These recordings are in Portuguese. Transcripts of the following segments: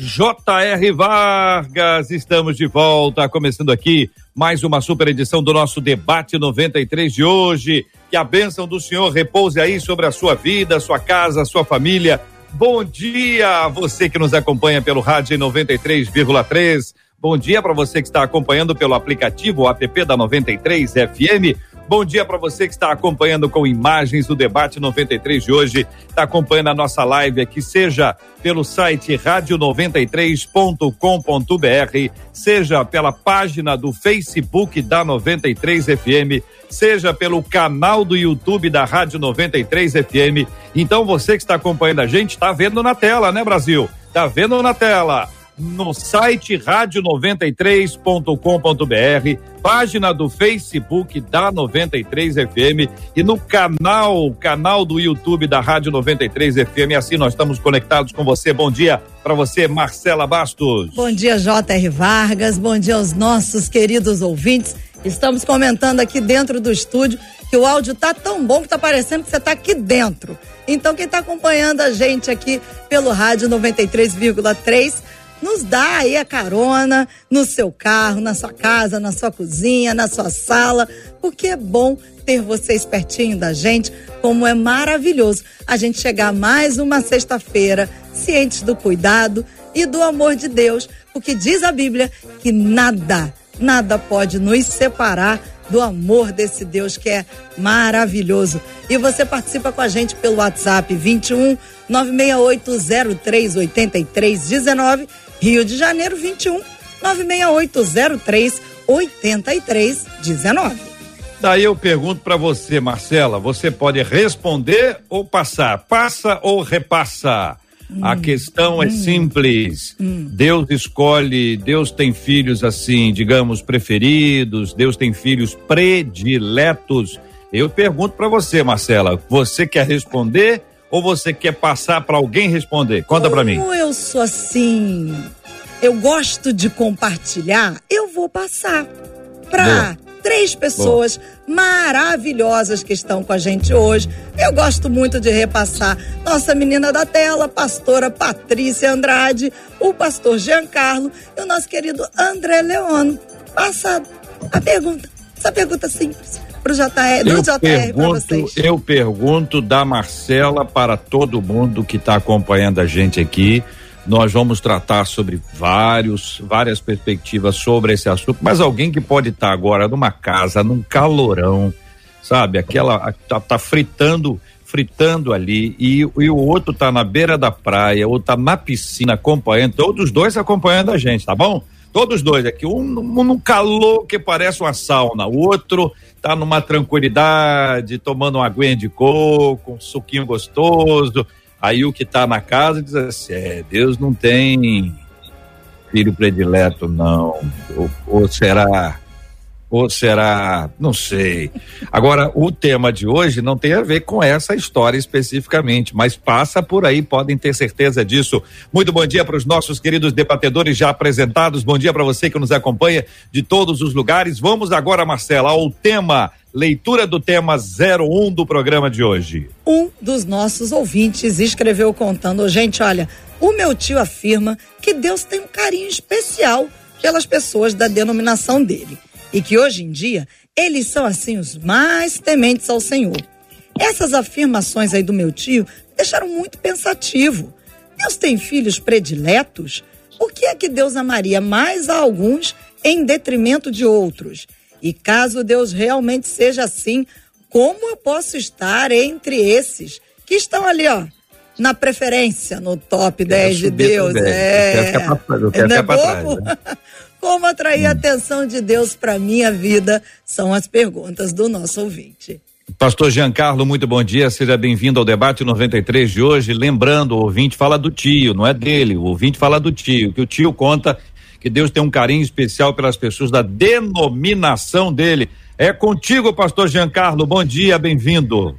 J.R. Vargas, estamos de volta, começando aqui mais uma super edição do nosso debate 93 de hoje. Que a bênção do Senhor repouse aí sobre a sua vida, sua casa, sua família. Bom dia a você que nos acompanha pelo rádio 93,3. Bom dia para você que está acompanhando pelo aplicativo app da 93 FM Bom dia para você que está acompanhando com imagens do debate 93 de hoje, está acompanhando a nossa live aqui, seja pelo site radio93.com.br, seja pela página do Facebook da 93 FM, seja pelo canal do YouTube da Rádio 93 FM. Então você que está acompanhando a gente está vendo na tela, né, Brasil? Está vendo na tela no site rádio93.com.br, página do Facebook da 93 FM e no canal, canal do YouTube da Rádio 93 FM. Assim nós estamos conectados com você. Bom dia para você, Marcela Bastos. Bom dia, J.R. Vargas. Bom dia aos nossos queridos ouvintes. Estamos comentando aqui dentro do estúdio que o áudio tá tão bom que tá parecendo que você tá aqui dentro. Então, quem está acompanhando a gente aqui pelo rádio 93,3 nos dá aí a carona no seu carro, na sua casa, na sua cozinha, na sua sala, porque é bom ter vocês pertinho da gente, como é maravilhoso a gente chegar mais uma sexta-feira cientes do cuidado e do amor de Deus, porque diz a Bíblia que nada, nada pode nos separar do amor desse Deus que é maravilhoso. E você participa com a gente pelo WhatsApp 21 968 03 19 Rio de Janeiro 21 96803 8319. Daí eu pergunto para você, Marcela, você pode responder ou passar? Passa ou repassa? Hum, a questão é hum, é simples. Hum. Deus escolhe, Deus tem filhos assim, digamos, preferidos, Deus tem filhos prediletos. Eu pergunto para você, Marcela, você quer responder ou você quer passar para alguém responder? Conta para mim. Como eu sou assim, eu gosto de compartilhar, eu vou passar para três pessoas Boa. maravilhosas que estão com a gente hoje. Eu gosto muito de repassar nossa menina da tela, pastora Patrícia Andrade, o pastor Giancarlo e o nosso querido André Leono. Passa a pergunta, essa pergunta simples para o JR, do eu JR para vocês. Eu pergunto da Marcela para todo mundo que está acompanhando a gente aqui. Nós vamos tratar sobre vários, várias perspectivas sobre esse assunto, mas alguém que pode estar tá agora numa casa, num calorão, sabe? Aquela tá, tá fritando, fritando ali e, e, o outro tá na beira da praia, ou tá na piscina acompanhando, todos os dois acompanhando a gente, tá bom? Todos dois aqui, um, um num calor que parece uma sauna, o outro tá numa tranquilidade, tomando uma aguinha de coco, um suquinho gostoso. Aí o que está na casa diz assim: é, Deus não tem filho predileto, não. Ou, ou será ou será, não sei. Agora, o tema de hoje não tem a ver com essa história especificamente, mas passa por aí, podem ter certeza disso. Muito bom dia para os nossos queridos debatedores já apresentados. Bom dia para você que nos acompanha de todos os lugares. Vamos agora, Marcela, ao tema leitura do tema 01 do programa de hoje. Um dos nossos ouvintes escreveu contando, gente, olha, o meu tio afirma que Deus tem um carinho especial pelas pessoas da denominação dele e que hoje em dia eles são assim os mais tementes ao Senhor. Essas afirmações aí do meu tio deixaram muito pensativo. Deus tem filhos prediletos? Por que é que Deus amaria mais a alguns em detrimento de outros? E caso Deus realmente seja assim, como eu posso estar entre esses que estão ali, ó, na preferência, no top 10 de Deus? É, eu quero ficar pra, eu quero é ficar trás, né? Como atrair a atenção de Deus para minha vida? São as perguntas do nosso ouvinte. Pastor Giancarlo, muito bom dia, seja bem-vindo ao debate 93 de hoje. Lembrando, o ouvinte fala do tio, não é dele, o ouvinte fala do tio, que o tio conta que Deus tem um carinho especial pelas pessoas da denominação dele. É contigo, pastor Giancarlo, bom dia, bem-vindo.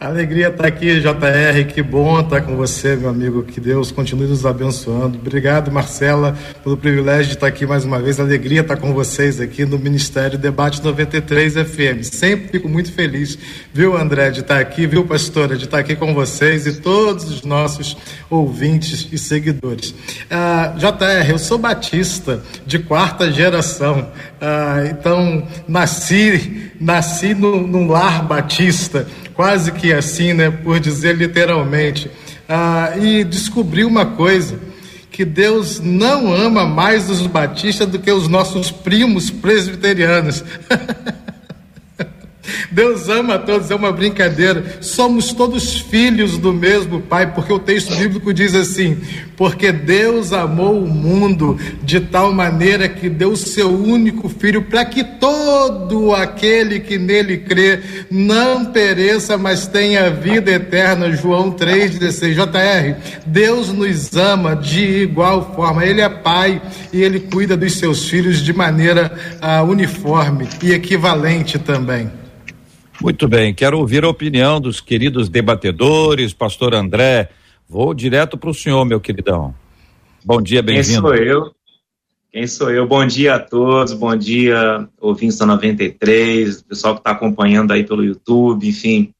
Alegria estar aqui, JR. Que bom estar com você, meu amigo. Que Deus continue nos abençoando. Obrigado, Marcela, pelo privilégio de estar aqui mais uma vez. Alegria estar com vocês aqui no Ministério Debate 93 FM. Sempre fico muito feliz, viu, André, de estar aqui, viu, pastora, de estar aqui com vocês e todos os nossos ouvintes e seguidores. Ah, JR, eu sou batista de quarta geração. Ah, então, nasci, nasci num lar batista quase que assim, né, por dizer literalmente. Ah, e descobri uma coisa: que Deus não ama mais os batistas do que os nossos primos presbiterianos. Deus ama a todos, é uma brincadeira. Somos todos filhos do mesmo Pai, porque o texto bíblico diz assim: porque Deus amou o mundo de tal maneira que deu o seu único filho para que todo aquele que nele crê não pereça, mas tenha vida eterna. João 3,16. JR, Deus nos ama de igual forma. Ele é Pai e ele cuida dos seus filhos de maneira uh, uniforme e equivalente também. Muito bem, quero ouvir a opinião dos queridos debatedores, pastor André. Vou direto para o senhor, meu queridão. Bom dia, bem-vindo. Quem sou eu? Quem sou eu? Bom dia a todos, bom dia, ouvintes da 93, pessoal que está acompanhando aí pelo YouTube, enfim.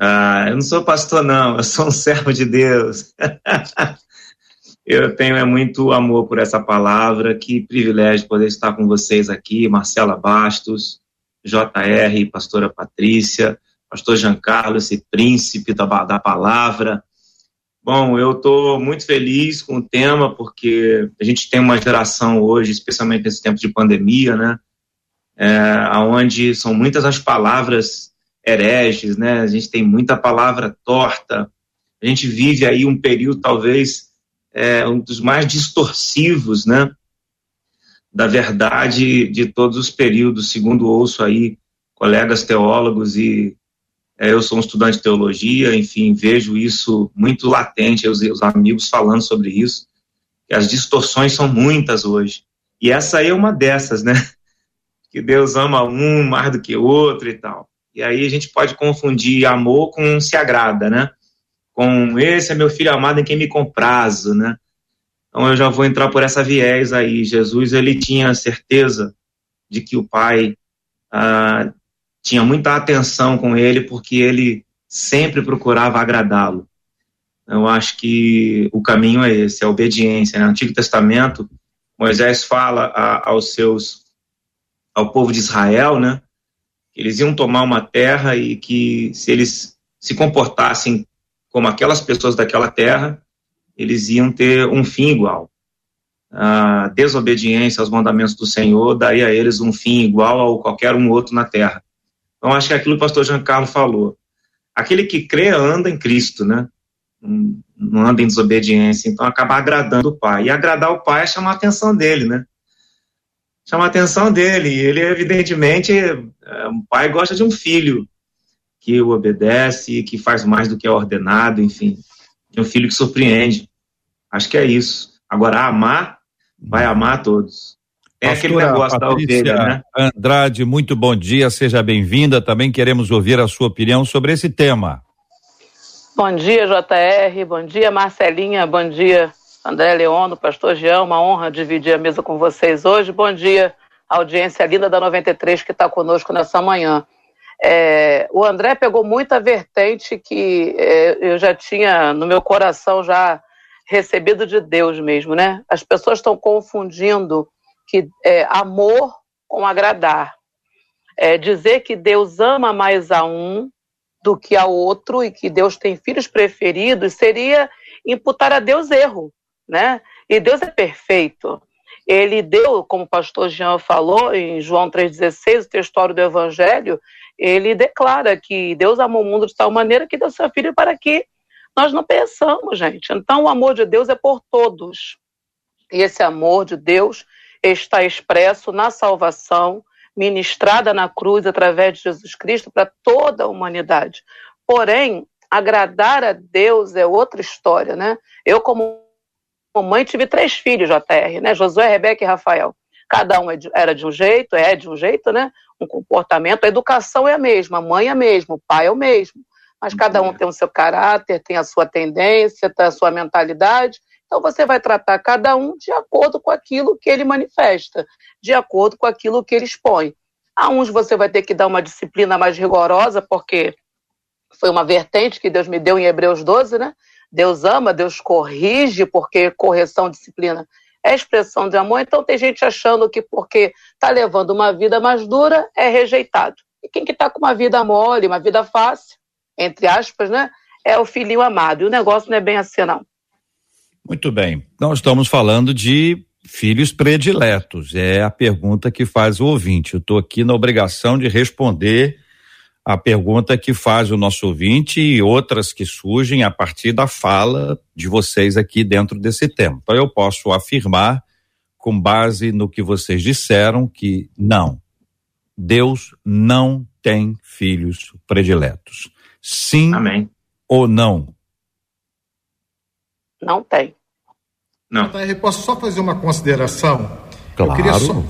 Ah, eu não sou pastor, não, eu sou um servo de Deus. eu tenho é, muito amor por essa palavra, que privilégio poder estar com vocês aqui, Marcela Bastos, JR, pastora Patrícia, pastor Giancarlo, esse príncipe da, da palavra. Bom, eu estou muito feliz com o tema, porque a gente tem uma geração hoje, especialmente nesse tempo de pandemia, né? É, onde são muitas as palavras hereges, né? A gente tem muita palavra torta. A gente vive aí um período, talvez, é, um dos mais distorsivos, né? Da verdade de todos os períodos, segundo ouço aí colegas teólogos e é, eu sou um estudante de teologia, enfim, vejo isso muito latente, os, os amigos falando sobre isso, que as distorções são muitas hoje. E essa aí é uma dessas, né? Que Deus ama um mais do que outro e tal. E aí a gente pode confundir amor com se agrada, né? Com esse é meu filho amado em quem me comprazo, né? Então eu já vou entrar por essa viés aí. Jesus ele tinha certeza de que o Pai ah, tinha muita atenção com ele porque ele sempre procurava agradá-lo. Eu acho que o caminho é esse, é a obediência. Né? No Antigo Testamento, Moisés fala a, aos seus, ao povo de Israel, né, que eles iam tomar uma terra e que se eles se comportassem como aquelas pessoas daquela terra, eles iam ter um fim igual. A desobediência aos mandamentos do Senhor daria a eles um fim igual a qualquer um outro na terra. Então, acho que é aquilo que o pastor Giancarlo falou. Aquele que crê anda em Cristo, né? Não anda em desobediência, então acaba agradando o Pai. E agradar o Pai é chamar a atenção dele, né? Chamar a atenção dele. Ele, evidentemente, é, um pai gosta de um filho que o obedece, que faz mais do que é ordenado, enfim de um filho que surpreende. Acho que é isso. Agora, amar, vai amar a todos. É aquele negócio Patrícia da ovelha, né? Andrade, muito bom dia, seja bem-vinda. Também queremos ouvir a sua opinião sobre esse tema. Bom dia, JR. Bom dia, Marcelinha. Bom dia, André Leono, Pastor Jean. Uma honra dividir a mesa com vocês hoje. Bom dia, audiência linda da 93 que está conosco nessa manhã. É, o André pegou muita vertente que é, eu já tinha no meu coração já recebido de Deus mesmo, né? As pessoas estão confundindo que é, amor com agradar. É, dizer que Deus ama mais a um do que a outro e que Deus tem filhos preferidos seria imputar a Deus erro, né? E Deus é perfeito. Ele deu, como o pastor Jean falou em João 3,16, o textório do Evangelho, ele declara que Deus amou o mundo de tal maneira que deu seu filho para que nós não pensamos, gente. Então, o amor de Deus é por todos. E esse amor de Deus está expresso na salvação ministrada na cruz através de Jesus Cristo para toda a humanidade. Porém, agradar a Deus é outra história, né? Eu, como mãe, tive três filhos, JR, né? Josué, Rebeca e Rafael. Cada um é era de um jeito, é de um jeito, né? Um comportamento. A educação é a mesma, a mãe é a mesma, o pai é o mesmo. Mas cada um tem o seu caráter, tem a sua tendência, tem a sua mentalidade. Então você vai tratar cada um de acordo com aquilo que ele manifesta, de acordo com aquilo que ele expõe. A uns você vai ter que dar uma disciplina mais rigorosa, porque foi uma vertente que Deus me deu em Hebreus 12, né? Deus ama, Deus corrige, porque correção, disciplina é expressão de amor. Então tem gente achando que porque está levando uma vida mais dura é rejeitado. E quem que está com uma vida mole, uma vida fácil, entre aspas, né? É o filhinho amado. E o negócio não é bem assim, não. Muito bem. Nós estamos falando de filhos prediletos. É a pergunta que faz o ouvinte. Eu estou aqui na obrigação de responder a pergunta que faz o nosso ouvinte e outras que surgem a partir da fala de vocês aqui dentro desse tema. Então eu posso afirmar, com base no que vocês disseram, que não. Deus não tem filhos prediletos. Sim Amém. ou não? Não tem. Não. Posso só fazer uma consideração? Claro. Eu queria só,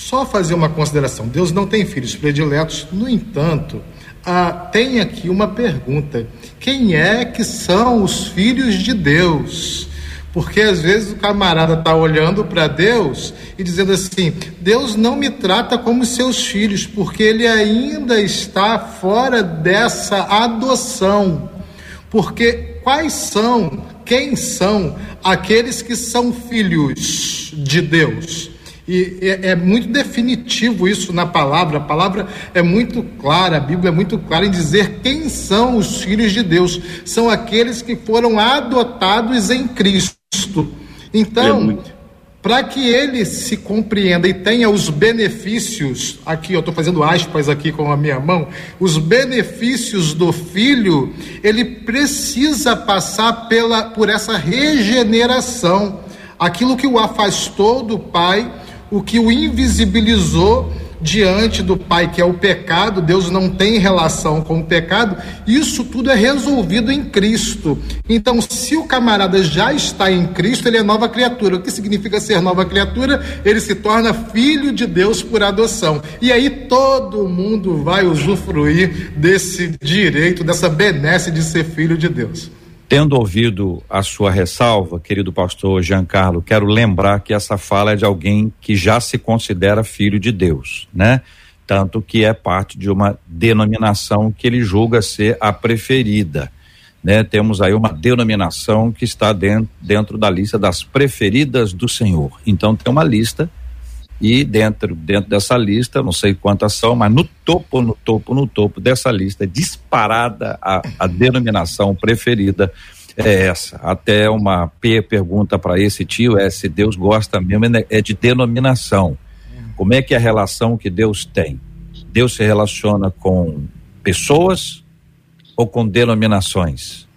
só fazer uma consideração. Deus não tem filhos prediletos, no entanto, ah, tem aqui uma pergunta: quem é que são os filhos de Deus? Porque às vezes o camarada está olhando para Deus e dizendo assim: Deus não me trata como seus filhos, porque ele ainda está fora dessa adoção. Porque quais são, quem são aqueles que são filhos de Deus? E é, é, muito definitivo isso na palavra. A palavra é muito clara, a Bíblia é muito clara em dizer quem são os filhos de Deus. São aqueles que foram adotados em Cristo. Então, é para que ele se compreenda e tenha os benefícios, aqui eu estou fazendo aspas aqui com a minha mão, os benefícios do filho, ele precisa passar pela, por essa regeneração. Aquilo que o afastou do pai o que o invisibilizou diante do Pai, que é o pecado, Deus não tem relação com o pecado, isso tudo é resolvido em Cristo. Então, se o camarada já está em Cristo, ele é nova criatura. O que significa ser nova criatura? Ele se torna filho de Deus por adoção. E aí todo mundo vai usufruir desse direito, dessa benesse de ser filho de Deus. Tendo ouvido a sua ressalva, querido pastor Giancarlo, quero lembrar que essa fala é de alguém que já se considera filho de Deus, né? Tanto que é parte de uma denominação que ele julga ser a preferida. Né? Temos aí uma denominação que está dentro, dentro da lista das preferidas do Senhor. Então tem uma lista e dentro, dentro dessa lista, não sei quantas são, mas no topo, no topo, no topo dessa lista, disparada a, a denominação preferida é essa. Até uma P pergunta para esse tio é se Deus gosta mesmo é de denominação. Como é que é a relação que Deus tem? Deus se relaciona com pessoas ou com denominações?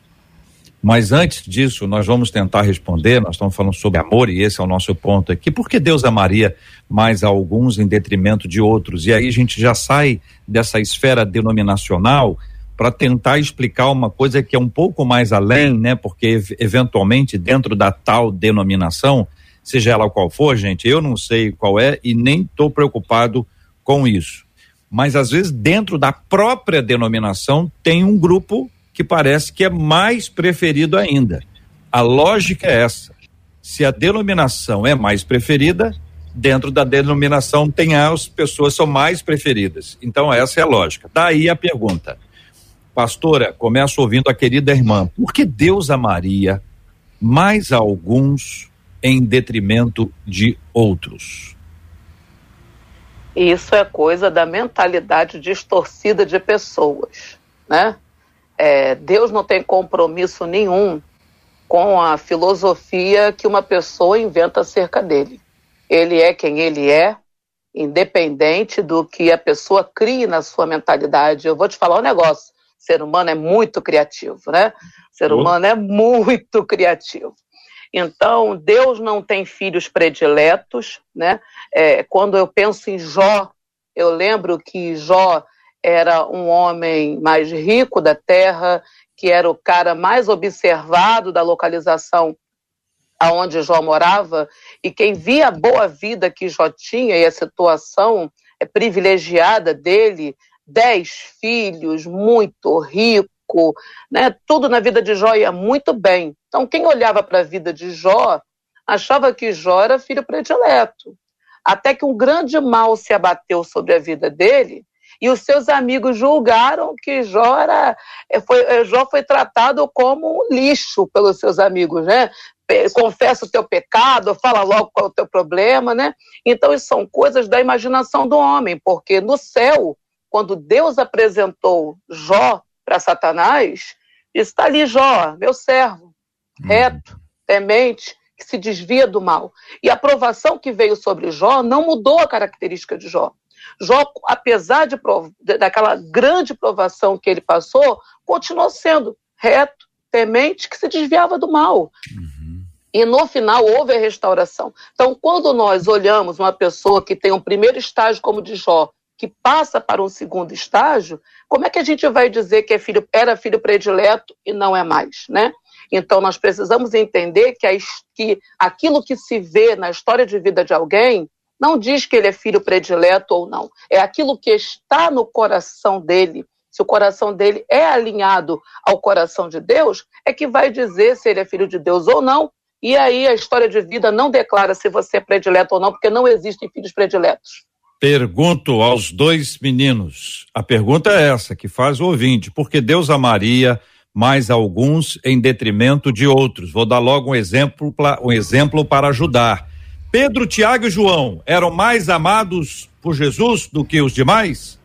Mas antes disso, nós vamos tentar responder. Nós estamos falando sobre amor e esse é o nosso ponto aqui. Por que Deus amaria mais alguns em detrimento de outros? E aí a gente já sai dessa esfera denominacional para tentar explicar uma coisa que é um pouco mais além, né? Porque eventualmente dentro da tal denominação, seja ela qual for, gente, eu não sei qual é e nem estou preocupado com isso. Mas às vezes dentro da própria denominação tem um grupo que parece que é mais preferido ainda. A lógica é essa. Se a denominação é mais preferida, dentro da denominação tem as pessoas são mais preferidas. Então essa é a lógica. Daí a pergunta. Pastora, começo ouvindo a querida irmã. Por que Deus amaria mais alguns em detrimento de outros? Isso é coisa da mentalidade distorcida de pessoas, né? É, Deus não tem compromisso nenhum com a filosofia que uma pessoa inventa acerca dele. Ele é quem ele é, independente do que a pessoa crie na sua mentalidade. Eu vou te falar um negócio: o ser humano é muito criativo, né? O ser humano é muito criativo. Então, Deus não tem filhos prediletos, né? É, quando eu penso em Jó, Eu lembro que Jó era um homem mais rico da terra, que era o cara mais observado da localização aonde Jó morava, e quem via a boa vida que Jó tinha e a situação é, privilegiada dele, dez filhos, muito rico, né? tudo na vida de Jó ia muito bem. Então, quem olhava para a vida de Jó achava que Jó era filho predileto. Até que um grande mal se abateu sobre a vida dele e os seus amigos julgaram que Jó, era, eh, foi, eh, Jó foi tratado como um lixo pelos seus amigos, né? Confessa o teu pecado, fala logo qual é o teu problema, né? Então, isso são coisas da imaginação do homem, porque no céu, quando Deus apresentou Jó para Satanás, está ali Jó, meu servo, uhum. reto, temente, que se desvia do mal. E a provação que veio sobre Jó não mudou a característica de Jó. Jó, apesar de, daquela grande provação que ele passou, continuou sendo reto, temente, que se desviava do mal. Uhum. E no final houve a restauração. Então, quando nós olhamos uma pessoa que tem um primeiro estágio como de Jó, que passa para um segundo estágio, como é que a gente vai dizer que é filho, era filho predileto e não é mais, né? Então, nós precisamos entender que, a, que aquilo que se vê na história de vida de alguém não diz que ele é filho predileto ou não. É aquilo que está no coração dele. Se o coração dele é alinhado ao coração de Deus, é que vai dizer se ele é filho de Deus ou não. E aí a história de vida não declara se você é predileto ou não, porque não existem filhos prediletos. Pergunto aos dois meninos. A pergunta é essa que faz o ouvinte: porque Deus amaria mais alguns em detrimento de outros. Vou dar logo um exemplo, um exemplo para ajudar. Pedro, Tiago e João eram mais amados por Jesus do que os demais?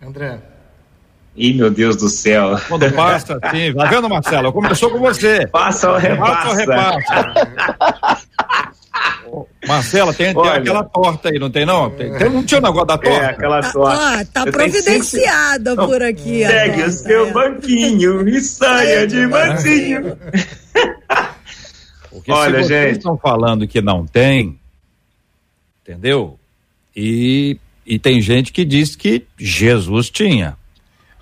André. Ih, meu Deus do céu. Quando passa, sim. Vai vendo, Marcelo? Começou com você. Passa ou repassa. Passa ou repassa. Marcela, tem, tem, aquela torta aí, não tem não? Tem, tem, não tinha o negócio da torta? É, aquela ah, torta. Ah, tá Eu providenciada sempre... por aqui. Pegue o seu é. banquinho e saia de mansinho. Porque Olha, se vocês gente... estão falando que não tem, entendeu? E, e tem gente que diz que Jesus tinha.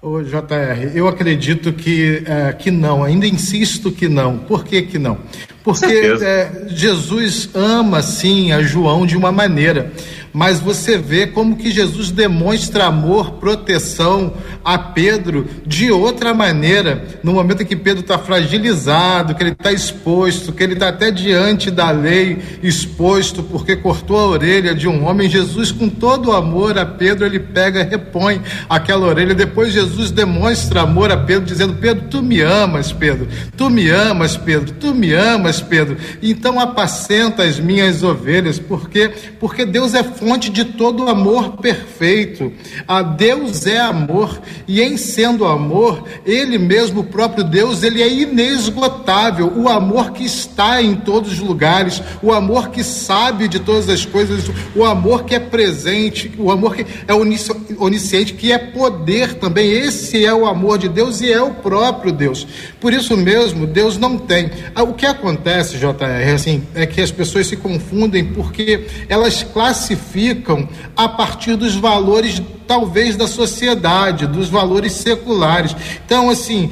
Ô, JR, eu acredito que, é, que não, ainda insisto que não. Por que, que não? Porque é, Jesus ama, sim, a João de uma maneira mas você vê como que Jesus demonstra amor, proteção a Pedro de outra maneira, no momento em que Pedro está fragilizado, que ele está exposto, que ele está até diante da lei exposto, porque cortou a orelha de um homem. Jesus, com todo o amor a Pedro, ele pega, repõe aquela orelha. Depois, Jesus demonstra amor a Pedro, dizendo: Pedro, tu me amas, Pedro, tu me amas, Pedro, tu me amas, Pedro. Então, apacenta as minhas ovelhas, porque porque Deus é fonte de todo amor perfeito. A Deus é amor e em sendo amor, ele mesmo, o próprio Deus, ele é inesgotável. O amor que está em todos os lugares, o amor que sabe de todas as coisas, o amor que é presente, o amor que é onisciente, que é poder também. Esse é o amor de Deus e é o próprio Deus. Por isso mesmo, Deus não tem. Ah, o que acontece, JR, assim, é que as pessoas se confundem porque elas classificam ficam a partir dos valores talvez da sociedade, dos valores seculares. Então, assim,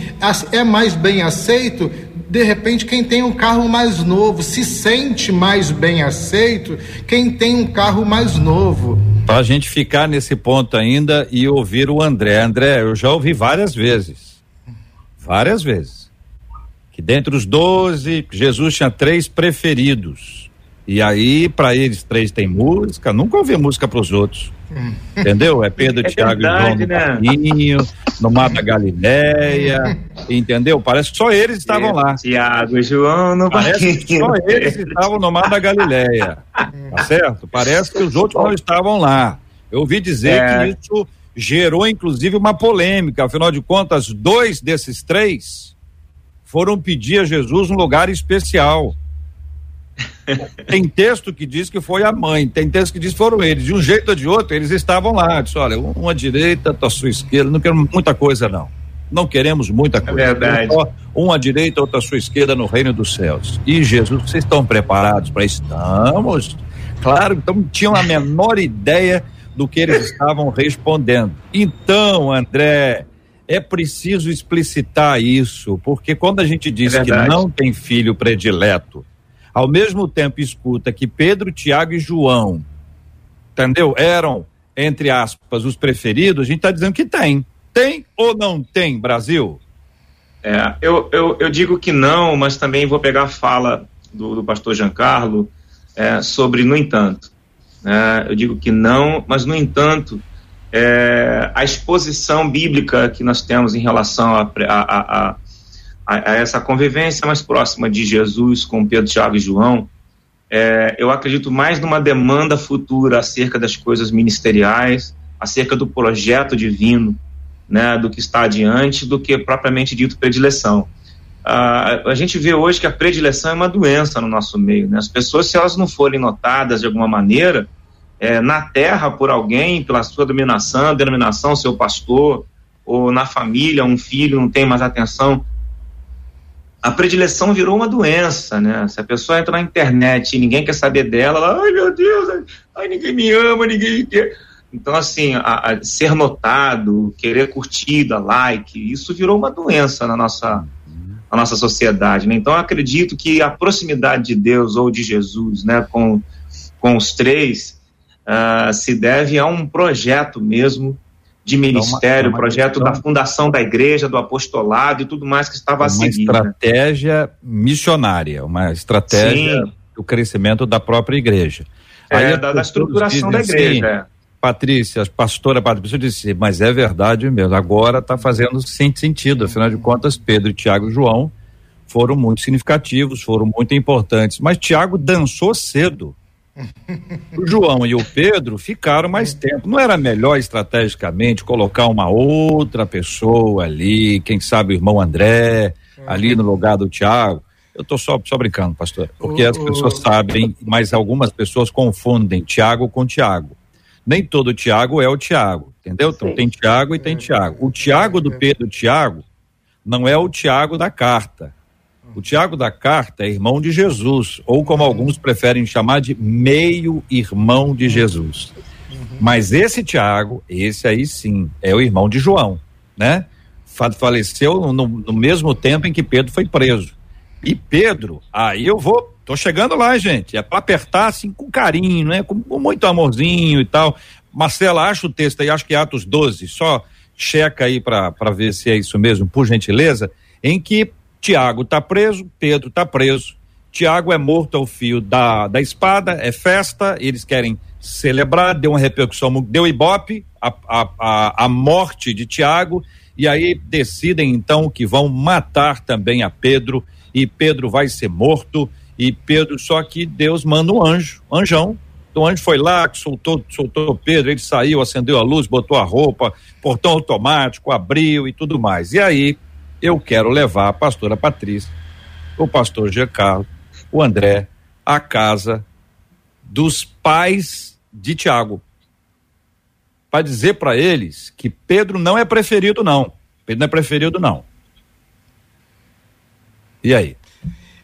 é mais bem aceito de repente quem tem um carro mais novo, se sente mais bem aceito quem tem um carro mais novo. Para a gente ficar nesse ponto ainda e ouvir o André. André, eu já ouvi várias vezes, várias vezes, que dentre os doze, Jesus tinha três preferidos. E aí, para eles três tem música, nunca ouvi música para os outros. Entendeu? É Pedro, é Tiago e João no né? no Mar da Galileia, entendeu? Parece que só eles estavam lá. Tiago e João no Parece que só eles estavam no Mar da Galileia. Tá certo? Parece que os outros não estavam lá. Eu ouvi dizer é. que isso gerou, inclusive, uma polêmica. Afinal de contas, dois desses três foram pedir a Jesus um lugar especial. Tem texto que diz que foi a mãe, tem texto que diz que foram eles. De um jeito ou de outro, eles estavam lá. Disse, olha, uma direita, outra sua esquerda, não queremos muita coisa, não. Não queremos muita coisa. É verdade. Uma direita, outra sua esquerda no reino dos céus. E Jesus, vocês estão preparados para isso? Estamos. Claro, então tinham a menor ideia do que eles estavam respondendo. Então, André, é preciso explicitar isso, porque quando a gente diz é que não tem filho predileto, ao mesmo tempo escuta que Pedro, Tiago e João, entendeu? Eram, entre aspas, os preferidos, a gente está dizendo que tem. Tem ou não tem, Brasil? É, eu, eu, eu digo que não, mas também vou pegar a fala do, do pastor Giancarlo é, sobre no entanto. É, eu digo que não, mas no entanto, é, a exposição bíblica que nós temos em relação a, a, a, a, essa convivência mais próxima de Jesus com Pedro, Tiago e João, é, eu acredito mais numa demanda futura acerca das coisas ministeriais, acerca do projeto divino, né, do que está adiante, do que propriamente dito predileção. Uh, a gente vê hoje que a predileção é uma doença no nosso meio. Né? As pessoas, se elas não forem notadas de alguma maneira, é, na terra por alguém, pela sua dominação, denominação, seu pastor, ou na família, um filho não tem mais atenção, a predileção virou uma doença, né? Se a pessoa entra na internet e ninguém quer saber dela, ela, ai meu Deus, ai, ninguém me ama, ninguém quer. Então, assim, a, a ser notado, querer curtida, like, isso virou uma doença na nossa, na nossa sociedade, né? Então, acredito que a proximidade de Deus ou de Jesus, né, com, com os três, uh, se deve a um projeto mesmo de ministério, uma, uma projeto questão... da fundação da igreja, do apostolado e tudo mais que estava a seguir. Uma né? estratégia né? missionária, uma estratégia Sim. do crescimento da própria igreja. É, Aí da, da estruturação da igreja. Assim, é. Patrícia, pastora Patrícia disse, mas é verdade mesmo, agora está fazendo sentido, afinal de contas, Pedro, Tiago e João foram muito significativos, foram muito importantes, mas Tiago dançou cedo. O João e o Pedro ficaram mais tempo. Não era melhor estrategicamente colocar uma outra pessoa ali, quem sabe o irmão André, ali no lugar do Tiago? Eu estou só, só brincando, pastor, porque as pessoas sabem, mas algumas pessoas confundem Tiago com Tiago. Nem todo Tiago é o Tiago, entendeu? Então tem Tiago e tem Tiago. O Tiago do Pedro Tiago não é o Tiago da carta. O Tiago da carta é irmão de Jesus, ou como alguns preferem chamar de meio-irmão de Jesus. Mas esse Tiago, esse aí sim, é o irmão de João, né? Faleceu no, no mesmo tempo em que Pedro foi preso. E Pedro, aí eu vou, tô chegando lá, gente, é para apertar assim com carinho, né? Com, com muito amorzinho e tal. Marcela, acha o texto aí, acho que é Atos 12, só checa aí para ver se é isso mesmo, por gentileza, em que Tiago está preso, Pedro está preso. Tiago é morto ao fio da, da espada, é festa, eles querem celebrar, deu uma repercussão, deu ibope, a, a, a, a morte de Tiago, e aí decidem então que vão matar também a Pedro, e Pedro vai ser morto, e Pedro, só que Deus manda um anjo, anjão, o anjo foi lá, soltou, soltou Pedro, ele saiu, acendeu a luz, botou a roupa, portão automático, abriu e tudo mais. E aí eu quero levar a pastora Patrícia, o pastor Giancarlo, o André, à casa dos pais de Tiago, para dizer para eles que Pedro não é preferido, não. Pedro não é preferido, não. E aí?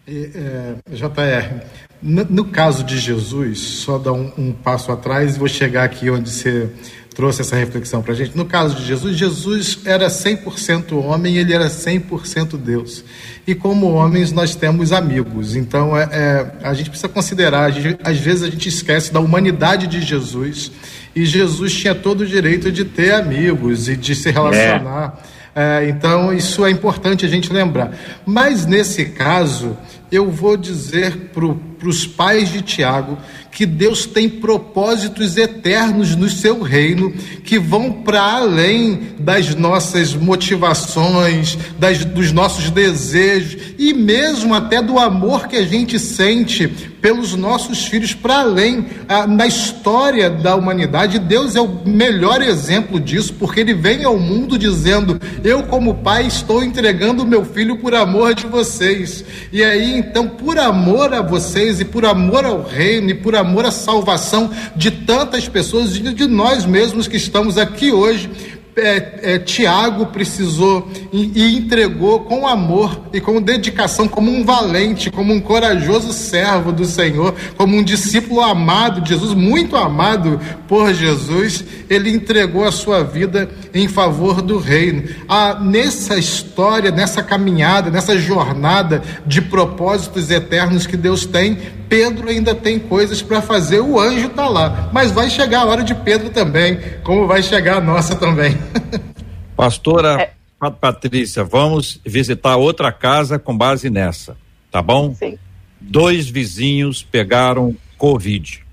É, JR, no, no, caso de Jesus, só dar um, um passo atrás e vou chegar aqui onde você trouxe essa reflexão para a gente. No caso de Jesus, Jesus era 100% homem ele era 100% Deus. E como homens, nós temos amigos. Então, é, é, a gente precisa considerar, gente, às vezes a gente esquece da humanidade de Jesus. E Jesus tinha todo o direito de ter amigos e de se relacionar. É. é então, isso é importante a gente lembrar. Mas nesse caso, eu vou dizer para os pais de Tiago que Deus tem propósitos eternos no seu reino que vão para além das nossas motivações, das, dos nossos desejos e mesmo até do amor que a gente sente pelos nossos filhos para além ah, na história da humanidade. Deus é o melhor exemplo disso, porque ele vem ao mundo dizendo: Eu, como pai, estou entregando meu filho por amor de vocês. E aí, então, por amor a vocês e por amor ao reino e por amor à salvação de tantas pessoas e de nós mesmos que estamos aqui hoje, é, é, Tiago precisou e, e, entregou com amor e com dedicação, como um valente, como um corajoso servo do Senhor, como um discípulo amado de Jesus, muito amado por Jesus, ele entregou a sua vida em favor do reino. Ah, nessa história, nessa caminhada, nessa jornada de propósitos eternos que Deus tem, Pedro ainda tem coisas para fazer, o anjo está lá, mas vai chegar a hora de Pedro também, como vai chegar a nossa também. Pastora é. Patrícia, vamos visitar outra casa com base nessa, tá bom? Sim. Dois vizinhos pegaram Covid.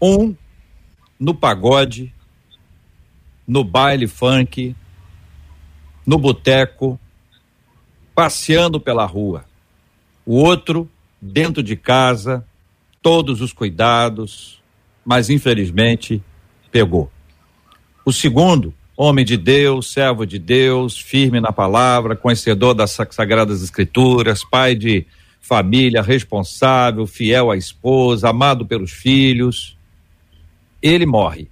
Um no pagode, no baile funk, no boteco, passeando pela rua. O outro dentro de casa, todos os cuidados, mas infelizmente pegou. O segundo, homem de Deus, servo de Deus, firme na palavra, conhecedor das sagradas escrituras, pai de família, responsável, fiel à esposa, amado pelos filhos, ele morre.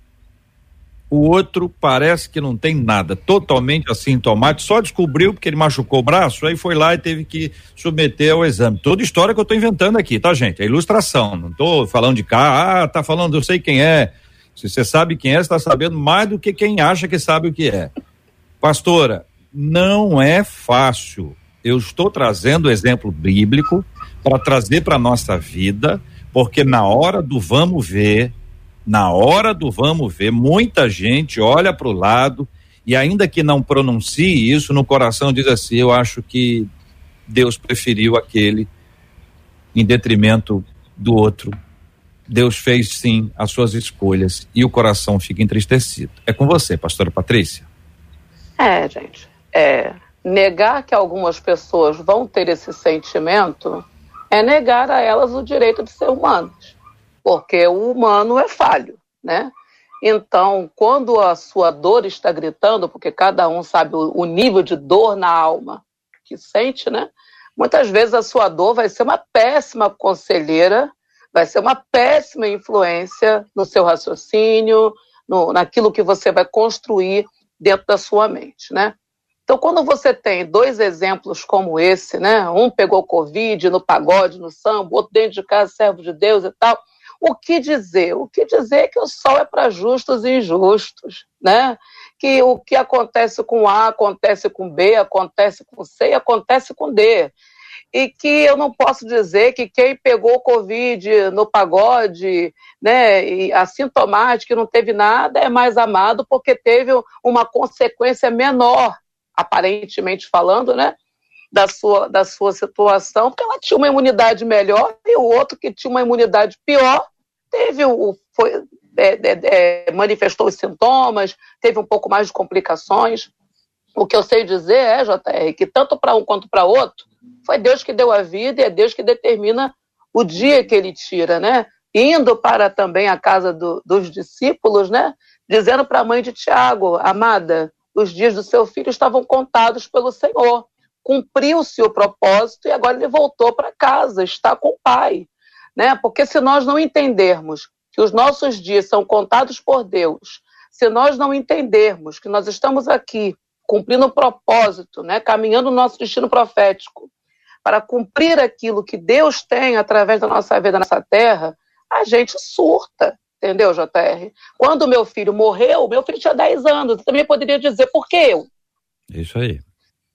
O outro parece que não tem nada, totalmente assintomático, só descobriu porque ele machucou o braço, aí foi lá e teve que submeter ao exame. Toda história que eu estou inventando aqui, tá, gente? É ilustração, não estou falando de cá, ah, tá falando, eu sei quem é. Se você sabe quem é, está sabendo mais do que quem acha que sabe o que é. Pastora, não é fácil. Eu estou trazendo o exemplo bíblico para trazer para nossa vida, porque na hora do vamos ver, na hora do vamos ver, muita gente olha para o lado e ainda que não pronuncie isso no coração diz assim, eu acho que Deus preferiu aquele em detrimento do outro. Deus fez sim as suas escolhas e o coração fica entristecido. É com você, pastora Patrícia. É, gente. É, negar que algumas pessoas vão ter esse sentimento é negar a elas o direito de ser humanos porque o humano é falho, né? Então, quando a sua dor está gritando, porque cada um sabe o, nível de dor na alma que sente, né? Muitas vezes a sua dor vai ser uma péssima conselheira, vai ser uma péssima influência no seu raciocínio, no, naquilo que você vai construir dentro da sua mente, né? Então, quando você tem dois exemplos como esse, né? Um pegou Covid no pagode, no samba, outro dentro de casa, servo de Deus e tal o que dizer? O que dizer é que o sol é para justos e injustos, né? Que o que acontece com A acontece com B, acontece com C e acontece com D. E que eu não posso dizer que quem pegou Covid no pagode, né, e assintomático, não teve nada, é mais amado porque teve uma consequência menor, aparentemente falando, né, da sua, da sua situação, porque ela tinha uma imunidade melhor e o outro que tinha uma imunidade pior teve o. Foi, é, é, é, manifestou os sintomas, teve um pouco mais de complicações. O que eu sei dizer é, JR, que tanto para um quanto para outro, foi Deus que deu a vida e é Deus que determina o dia que ele tira, né? Indo para também a casa do, dos discípulos, né? Dizendo para a mãe de Tiago, amada, os dias do seu filho estavam contados pelo Senhor. Cumpriu-se o propósito e agora ele voltou para casa, está com o pai né? Porque se nós não entendermos que os nossos dias são contados por Deus, se nós não entendermos que nós estamos aqui cumprindo o um propósito, né? Caminhando o nosso destino profético para cumprir aquilo que Deus tem através da nossa vida nessa terra, a gente surta, entendeu, JR? Quando meu filho morreu, meu filho tinha 10 anos, eu também poderia dizer, por que eu? Isso aí.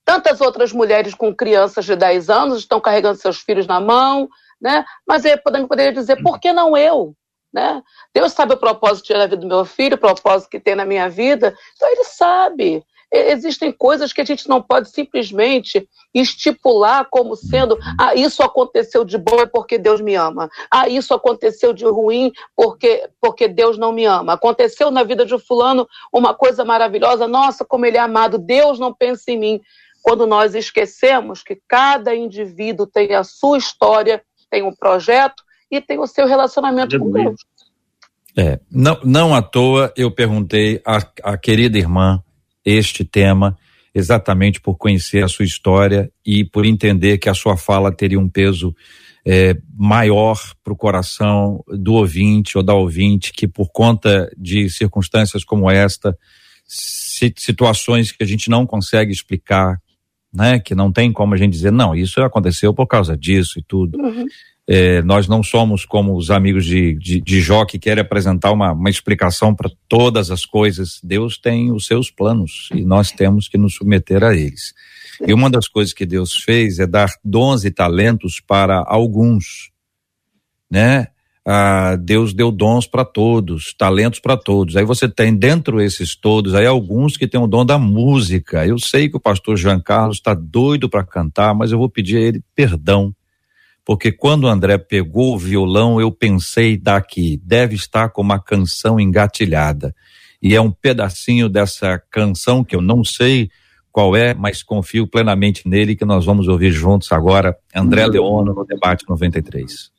Tantas outras mulheres com crianças de 10 anos estão carregando seus filhos na mão, né? Mas ele poderia dizer, por que não eu? Né? Deus sabe o propósito da vida do meu filho, o propósito que tem na minha vida, então ele sabe. Existem coisas que a gente não pode simplesmente estipular como sendo, ah, isso aconteceu de bom é porque Deus me ama. Ah, isso aconteceu de ruim porque, porque Deus não me ama. Aconteceu na vida de fulano uma coisa maravilhosa, nossa, como ele é amado, Deus não pensa em mim. Quando nós esquecemos que cada indivíduo tem a sua história tem um projeto e tem o seu relacionamento com Deus. É, não, não à toa eu perguntei à, à querida irmã este tema, exatamente por conhecer a sua história e por entender que a sua fala teria um peso é, maior para o coração do ouvinte ou da ouvinte, que por conta de circunstâncias como esta situações que a gente não consegue explicar, né? Que não tem como a gente dizer, não, isso aconteceu por causa disso e tudo. Uhum. É, nós não somos como os amigos de, de, de Jó que querem apresentar uma, uma explicação para todas as coisas. Deus tem os seus planos e nós temos que nos submeter a eles. E uma das coisas que Deus fez é dar dons e talentos para alguns, né? Ah, Deus deu dons para todos, talentos para todos. Aí você tem dentro esses todos, aí alguns que têm o dom da música. Eu sei que o pastor Jean Carlos está doido para cantar, mas eu vou pedir a ele perdão porque quando o André pegou o violão, eu pensei daqui, deve estar com uma canção engatilhada. E é um pedacinho dessa canção que eu não sei qual é, mas confio plenamente nele que nós vamos ouvir juntos agora, André Leono no debate 93.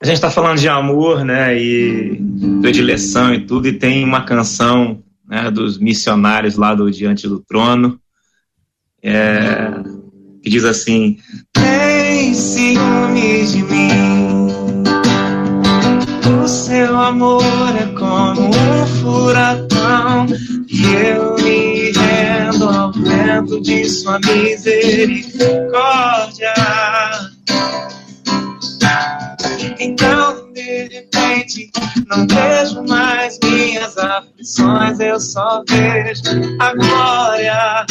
A gente está falando de amor, né, e predileção e tudo, e tem uma canção né, dos missionários lá do Diante do Trono, é, que diz assim: Tem ciúmes de mim. O seu amor é como um furacão e eu me rendo ao vento de sua misericórdia. Então, repente, não vejo mais minhas aflições, eu só vejo a glória.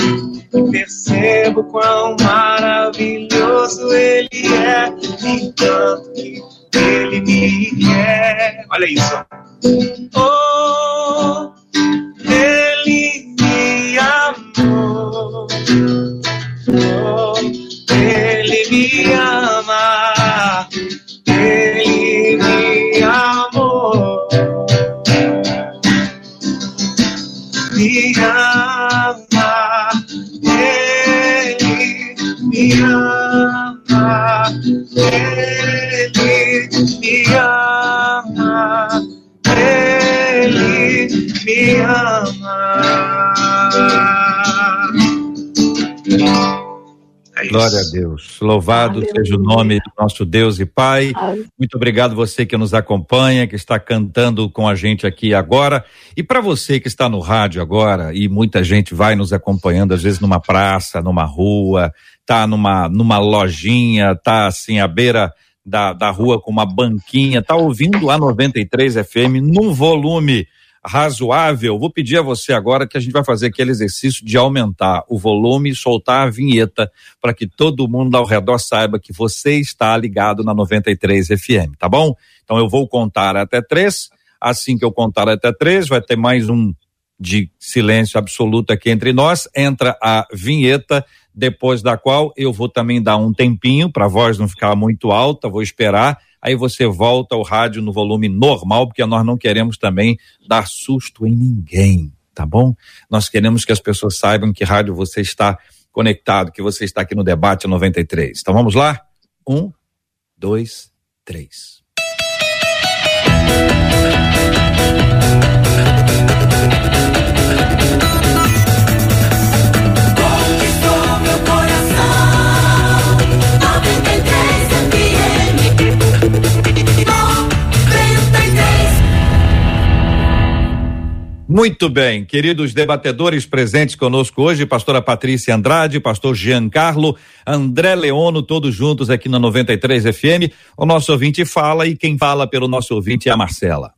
E percebo quão maravilhoso Ele é, enquanto que Ele me quer. Olha isso. Oh, Ele me amou. Oh, Glória a Deus. Louvado Aleluia. seja o nome do nosso Deus e Pai. Aleluia. Muito obrigado você que nos acompanha, que está cantando com a gente aqui agora. E para você que está no rádio agora, e muita gente vai nos acompanhando, às vezes numa praça, numa rua, tá numa, numa lojinha, tá assim à beira da, da rua com uma banquinha, tá ouvindo a 93 FM num volume razoável, vou pedir a você agora que a gente vai fazer aquele exercício de aumentar o volume e soltar a vinheta para que todo mundo ao redor saiba que você está ligado na 93 FM, tá bom? Então eu vou contar até três. Assim que eu contar até três, vai ter mais um de silêncio absoluto aqui entre nós. Entra a vinheta, depois da qual eu vou também dar um tempinho para a voz não ficar muito alta, vou esperar aí você volta ao rádio no volume normal, porque nós não queremos também dar susto em ninguém, tá bom? Nós queremos que as pessoas saibam que rádio você está conectado, que você está aqui no Debate 93. Então vamos lá? Um, dois, três. Muito bem, queridos debatedores presentes conosco hoje, pastora Patrícia Andrade, pastor Giancarlo, André Leono, todos juntos aqui na 93 FM. O nosso ouvinte fala e quem fala pelo nosso ouvinte é a Marcela.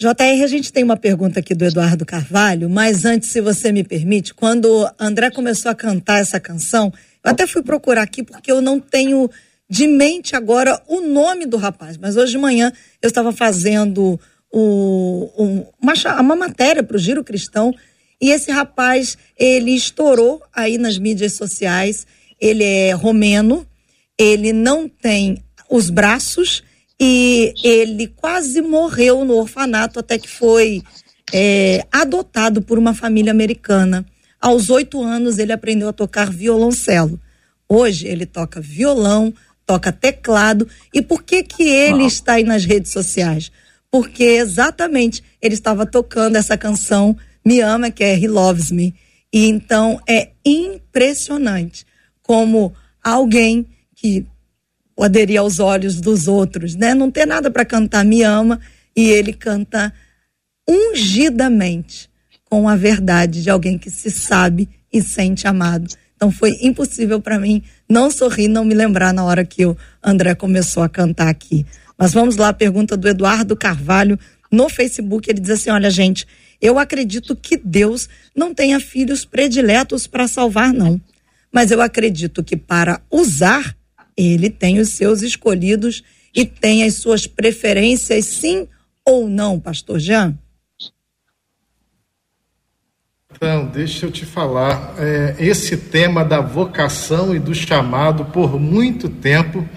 JR, a gente tem uma pergunta aqui do Eduardo Carvalho, mas antes, se você me permite, quando André começou a cantar essa canção, eu até fui procurar aqui porque eu não tenho de mente agora o nome do rapaz, mas hoje de manhã eu estava fazendo o, um, uma, uma matéria para o Giro Cristão e esse rapaz, ele estourou aí nas mídias sociais, ele é romeno, ele não tem os braços e ele quase morreu no orfanato até que foi é, adotado por uma família americana. Aos oito anos ele aprendeu a tocar violoncelo. Hoje ele toca violão, toca teclado. E por que que ele está aí nas redes sociais? Porque exatamente ele estava tocando essa canção Me Ama, que é He Loves Me. E então é impressionante como alguém que poderia aos olhos dos outros, né, não ter nada para cantar Me Ama e ele canta ungidamente com a verdade de alguém que se sabe e sente amado. Então foi impossível para mim não sorrir, não me lembrar na hora que o André começou a cantar aqui. Mas vamos lá, pergunta do Eduardo Carvalho no Facebook. Ele diz assim: Olha, gente, eu acredito que Deus não tenha filhos prediletos para salvar, não. Mas eu acredito que para usar, ele tem os seus escolhidos e tem as suas preferências, sim ou não, Pastor Jean? Então, deixa eu te falar. É, esse tema da vocação e do chamado, por muito tempo,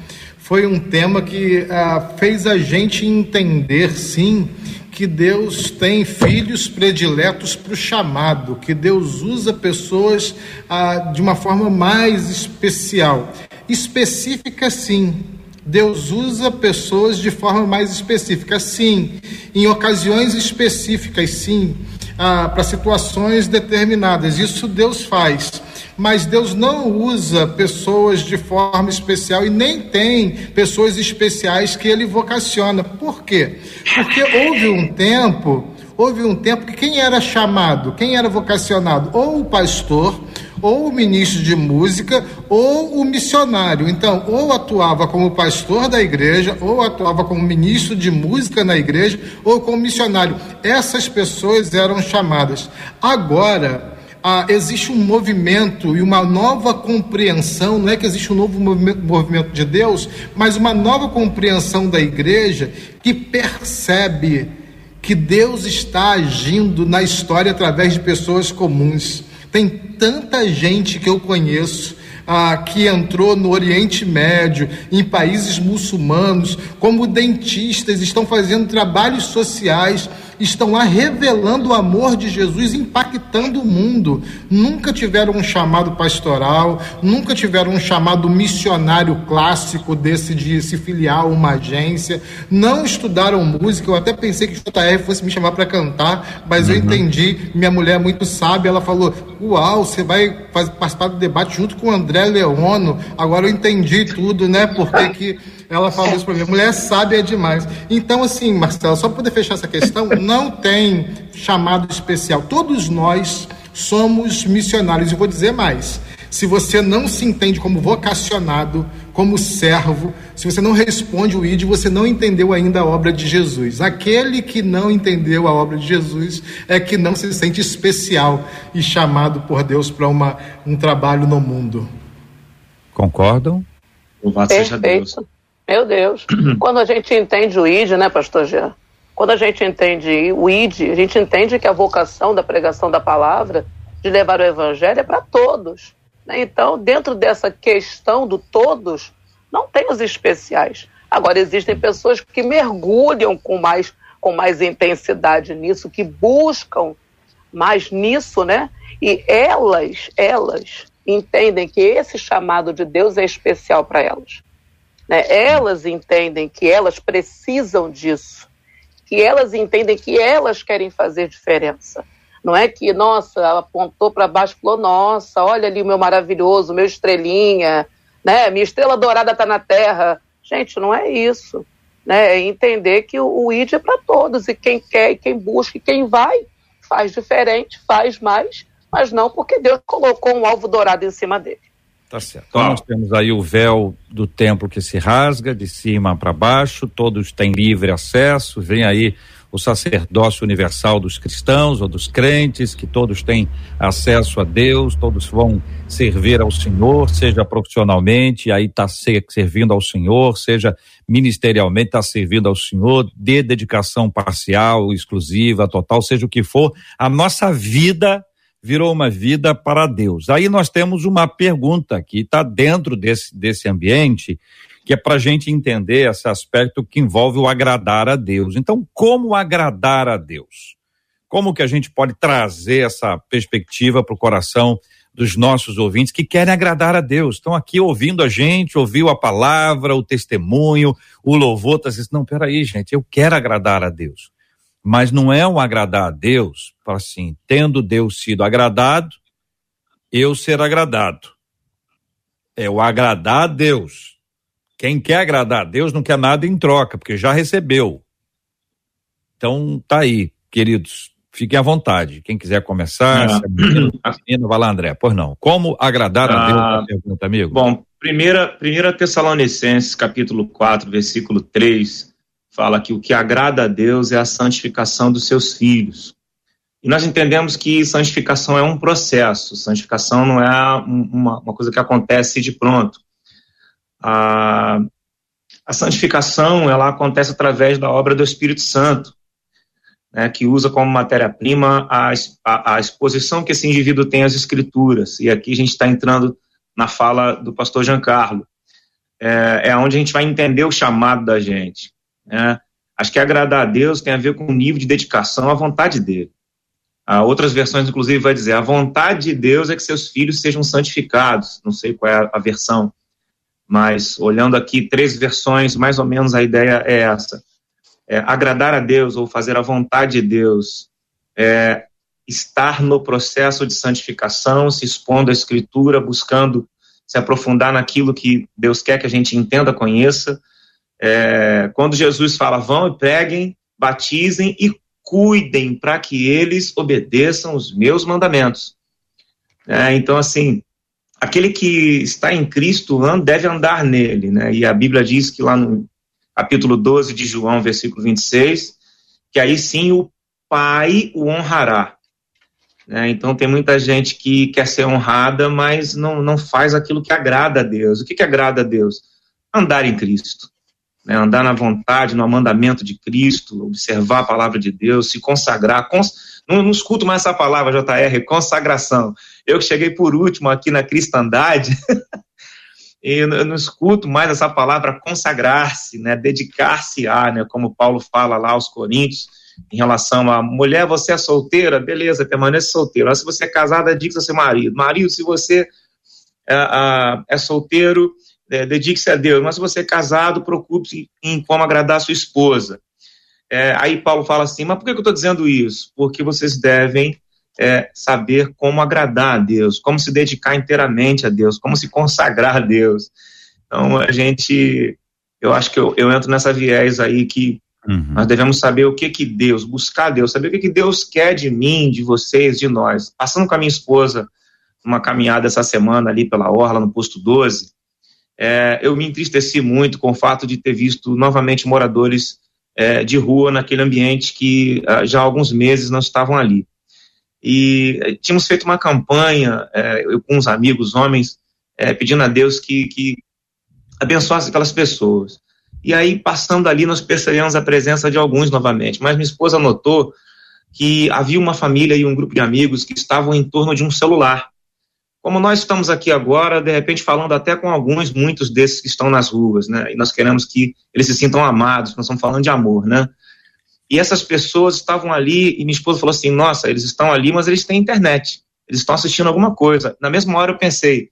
foi um tema que ah, fez a gente entender, sim, que Deus tem filhos prediletos para o chamado, que Deus usa pessoas ah, de uma forma mais especial. Específica, sim. Deus usa pessoas de forma mais específica, sim. Em ocasiões específicas, sim. Ah, para situações determinadas. Isso Deus faz mas Deus não usa pessoas de forma especial e nem tem pessoas especiais que ele vocaciona. Por quê? Porque houve um tempo, houve um tempo que quem era chamado, quem era vocacionado, ou o pastor, ou o ministro de música, ou o missionário. Então, ou atuava como pastor da igreja, ou atuava como ministro de música na igreja, ou como missionário. Essas pessoas eram chamadas. Agora, ah, existe um movimento e uma nova compreensão, não é que existe um novo movimento de Deus, mas uma nova compreensão da igreja que percebe que Deus está agindo na história através de pessoas comuns. Tem tanta gente que eu conheço ah, que entrou no Oriente Médio, em países muçulmanos, como dentistas, estão fazendo trabalhos sociais estão lá revelando o amor de Jesus, impactando o mundo. Nunca tiveram um chamado pastoral, nunca tiveram um chamado missionário clássico desse de se filiar a uma agência, não estudaram música. Eu até pensei que o JR fosse me chamar para cantar, mas uhum. eu entendi. Minha mulher é muito sábia, ela falou: Uau, você vai participar do debate junto com o André Leono. Agora eu entendi tudo, né? Porque que ela falou isso para mim. Mulher sábia demais. Então, assim, Marcelo, só para poder fechar essa questão, não tem chamado especial. Todos nós somos missionários. E vou dizer mais. Se você não se entende como vocacionado, como servo, se você não responde o ID, você não entendeu ainda a obra de Jesus. Aquele que não entendeu a obra de Jesus é que não se sente especial e chamado por Deus para um trabalho no mundo. Concordam? Louvado seja Deus. Meu Deus. Quando a gente entende o ID, né, pastor Jean? Quando a gente entende o ID, a gente entende que a vocação da pregação da palavra, de levar o evangelho, é para todos. Né? Então, dentro dessa questão do todos, não tem os especiais. Agora, existem pessoas que mergulham com mais, com mais intensidade nisso, que buscam mais nisso, né? E elas, elas entendem que esse chamado de Deus é especial para elas. Né? Elas entendem que elas precisam disso, que elas entendem que elas querem fazer diferença. Não é que, nossa, apontou para baixo e falou, nossa, olha ali o meu maravilhoso, meu estrelinha, né? minha estrela dourada está na terra. Gente, não é isso. Né? É entender que o, o ID é para todos, e quem quer, quem busca, e quem vai, faz diferente, faz mais, mas não porque Deus colocou um alvo dourado em cima dele. Tá certo. Então nós temos aí o véu do templo que se rasga de cima para baixo, todos têm livre acesso, vem aí o sacerdócio universal dos cristãos ou dos crentes, que todos têm acesso a Deus, todos vão servir ao Senhor, seja profissionalmente, aí está servindo ao Senhor, seja ministerialmente, está servindo ao Senhor, de dedicação parcial, exclusiva, total, seja o que for, a nossa vida virou uma vida para Deus. Aí nós temos uma pergunta que está dentro desse, desse ambiente, que é para a gente entender esse aspecto que envolve o agradar a Deus. Então, como agradar a Deus? Como que a gente pode trazer essa perspectiva para o coração dos nossos ouvintes que querem agradar a Deus? Estão aqui ouvindo a gente, ouviu a palavra, o testemunho, o louvor, tá dizendo, não, peraí, gente, eu quero agradar a Deus. Mas não é um agradar a Deus, assim, tendo Deus sido agradado, eu ser agradado. É o agradar a Deus. Quem quer agradar a Deus não quer nada em troca, porque já recebeu. Então, tá aí, queridos. Fique à vontade. Quem quiser começar, ah. menino, menino, vai lá, André. Pois não. Como agradar a Deus? Ah, pergunta, amigo. Bom, primeira, primeira Tessalonicenses, capítulo 4, versículo 3, fala que o que agrada a Deus é a santificação dos seus filhos. E nós entendemos que santificação é um processo, santificação não é uma, uma coisa que acontece de pronto. A, a santificação ela acontece através da obra do Espírito Santo né, que usa como matéria-prima a, a, a, exposição que esse indivíduo tem às escrituras. E aqui a gente está entrando na fala do pastor Giancarlo. É, é onde a gente vai entender o chamado da gente. Né? Acho que agradar a Deus tem a ver com o nível de dedicação à vontade dele. Há outras versões, inclusive, vai dizer: a vontade de Deus é que seus filhos sejam santificados. Não sei qual é a versão, mas olhando aqui três versões, mais ou menos a ideia é essa é, agradar a Deus ou fazer a vontade de Deus, é, estar no processo de santificação, se expondo à Escritura, buscando se aprofundar naquilo que Deus quer que a gente entenda, conheça. É, quando Jesus fala, vão e preguem, batizem e cuidem para que eles obedeçam os meus mandamentos. É, então, assim, aquele que está em Cristo deve andar nele, né? E a Bíblia diz que lá no capítulo 12 de João, versículo 26, que aí sim o Pai o honrará. Né? Então tem muita gente que quer ser honrada, mas não, não faz aquilo que agrada a Deus. O que, que agrada a Deus? Andar em Cristo. Né? Andar na vontade, no mandamento de Cristo, observar a palavra de Deus, se consagrar. Cons... Não, não escuto mais essa palavra, JR, consagração. Eu que cheguei por último aqui na cristandade, eu não escuto mais essa palavra consagrar-se, né, dedicar-se a, né, como Paulo fala lá aos Coríntios, em relação a mulher, você é solteira, beleza, permanece solteiro. Mas se você é casada, ao seu marido. Marido, se você é, é solteiro, é, dedique-se a Deus. Mas se você é casado, preocupe-se em como agradar a sua esposa. É, aí Paulo fala assim, mas por que eu estou dizendo isso? Porque vocês devem é saber como agradar a Deus, como se dedicar inteiramente a Deus, como se consagrar a Deus. Então, a gente, eu acho que eu, eu entro nessa viés aí que uhum. nós devemos saber o que que Deus, buscar Deus, saber o que que Deus quer de mim, de vocês, de nós. Passando com a minha esposa, uma caminhada essa semana ali pela Orla, no posto 12, é, eu me entristeci muito com o fato de ter visto novamente moradores é, de rua naquele ambiente que ah, já há alguns meses não estavam ali. E eh, tínhamos feito uma campanha, é, eu com uns amigos homens, é, pedindo a Deus que, que abençoasse aquelas pessoas. E aí, passando ali, nós percebemos a presença de alguns novamente. Mas minha esposa notou que havia uma família e um grupo de amigos que estavam em torno de um celular. Como nós estamos aqui agora, de repente falando até com alguns, muitos desses que estão nas ruas, né? E nós queremos que eles se sintam amados, nós estamos falando de amor, né? E essas pessoas estavam ali, e minha esposa falou assim: Nossa, eles estão ali, mas eles têm internet, eles estão assistindo alguma coisa. Na mesma hora eu pensei: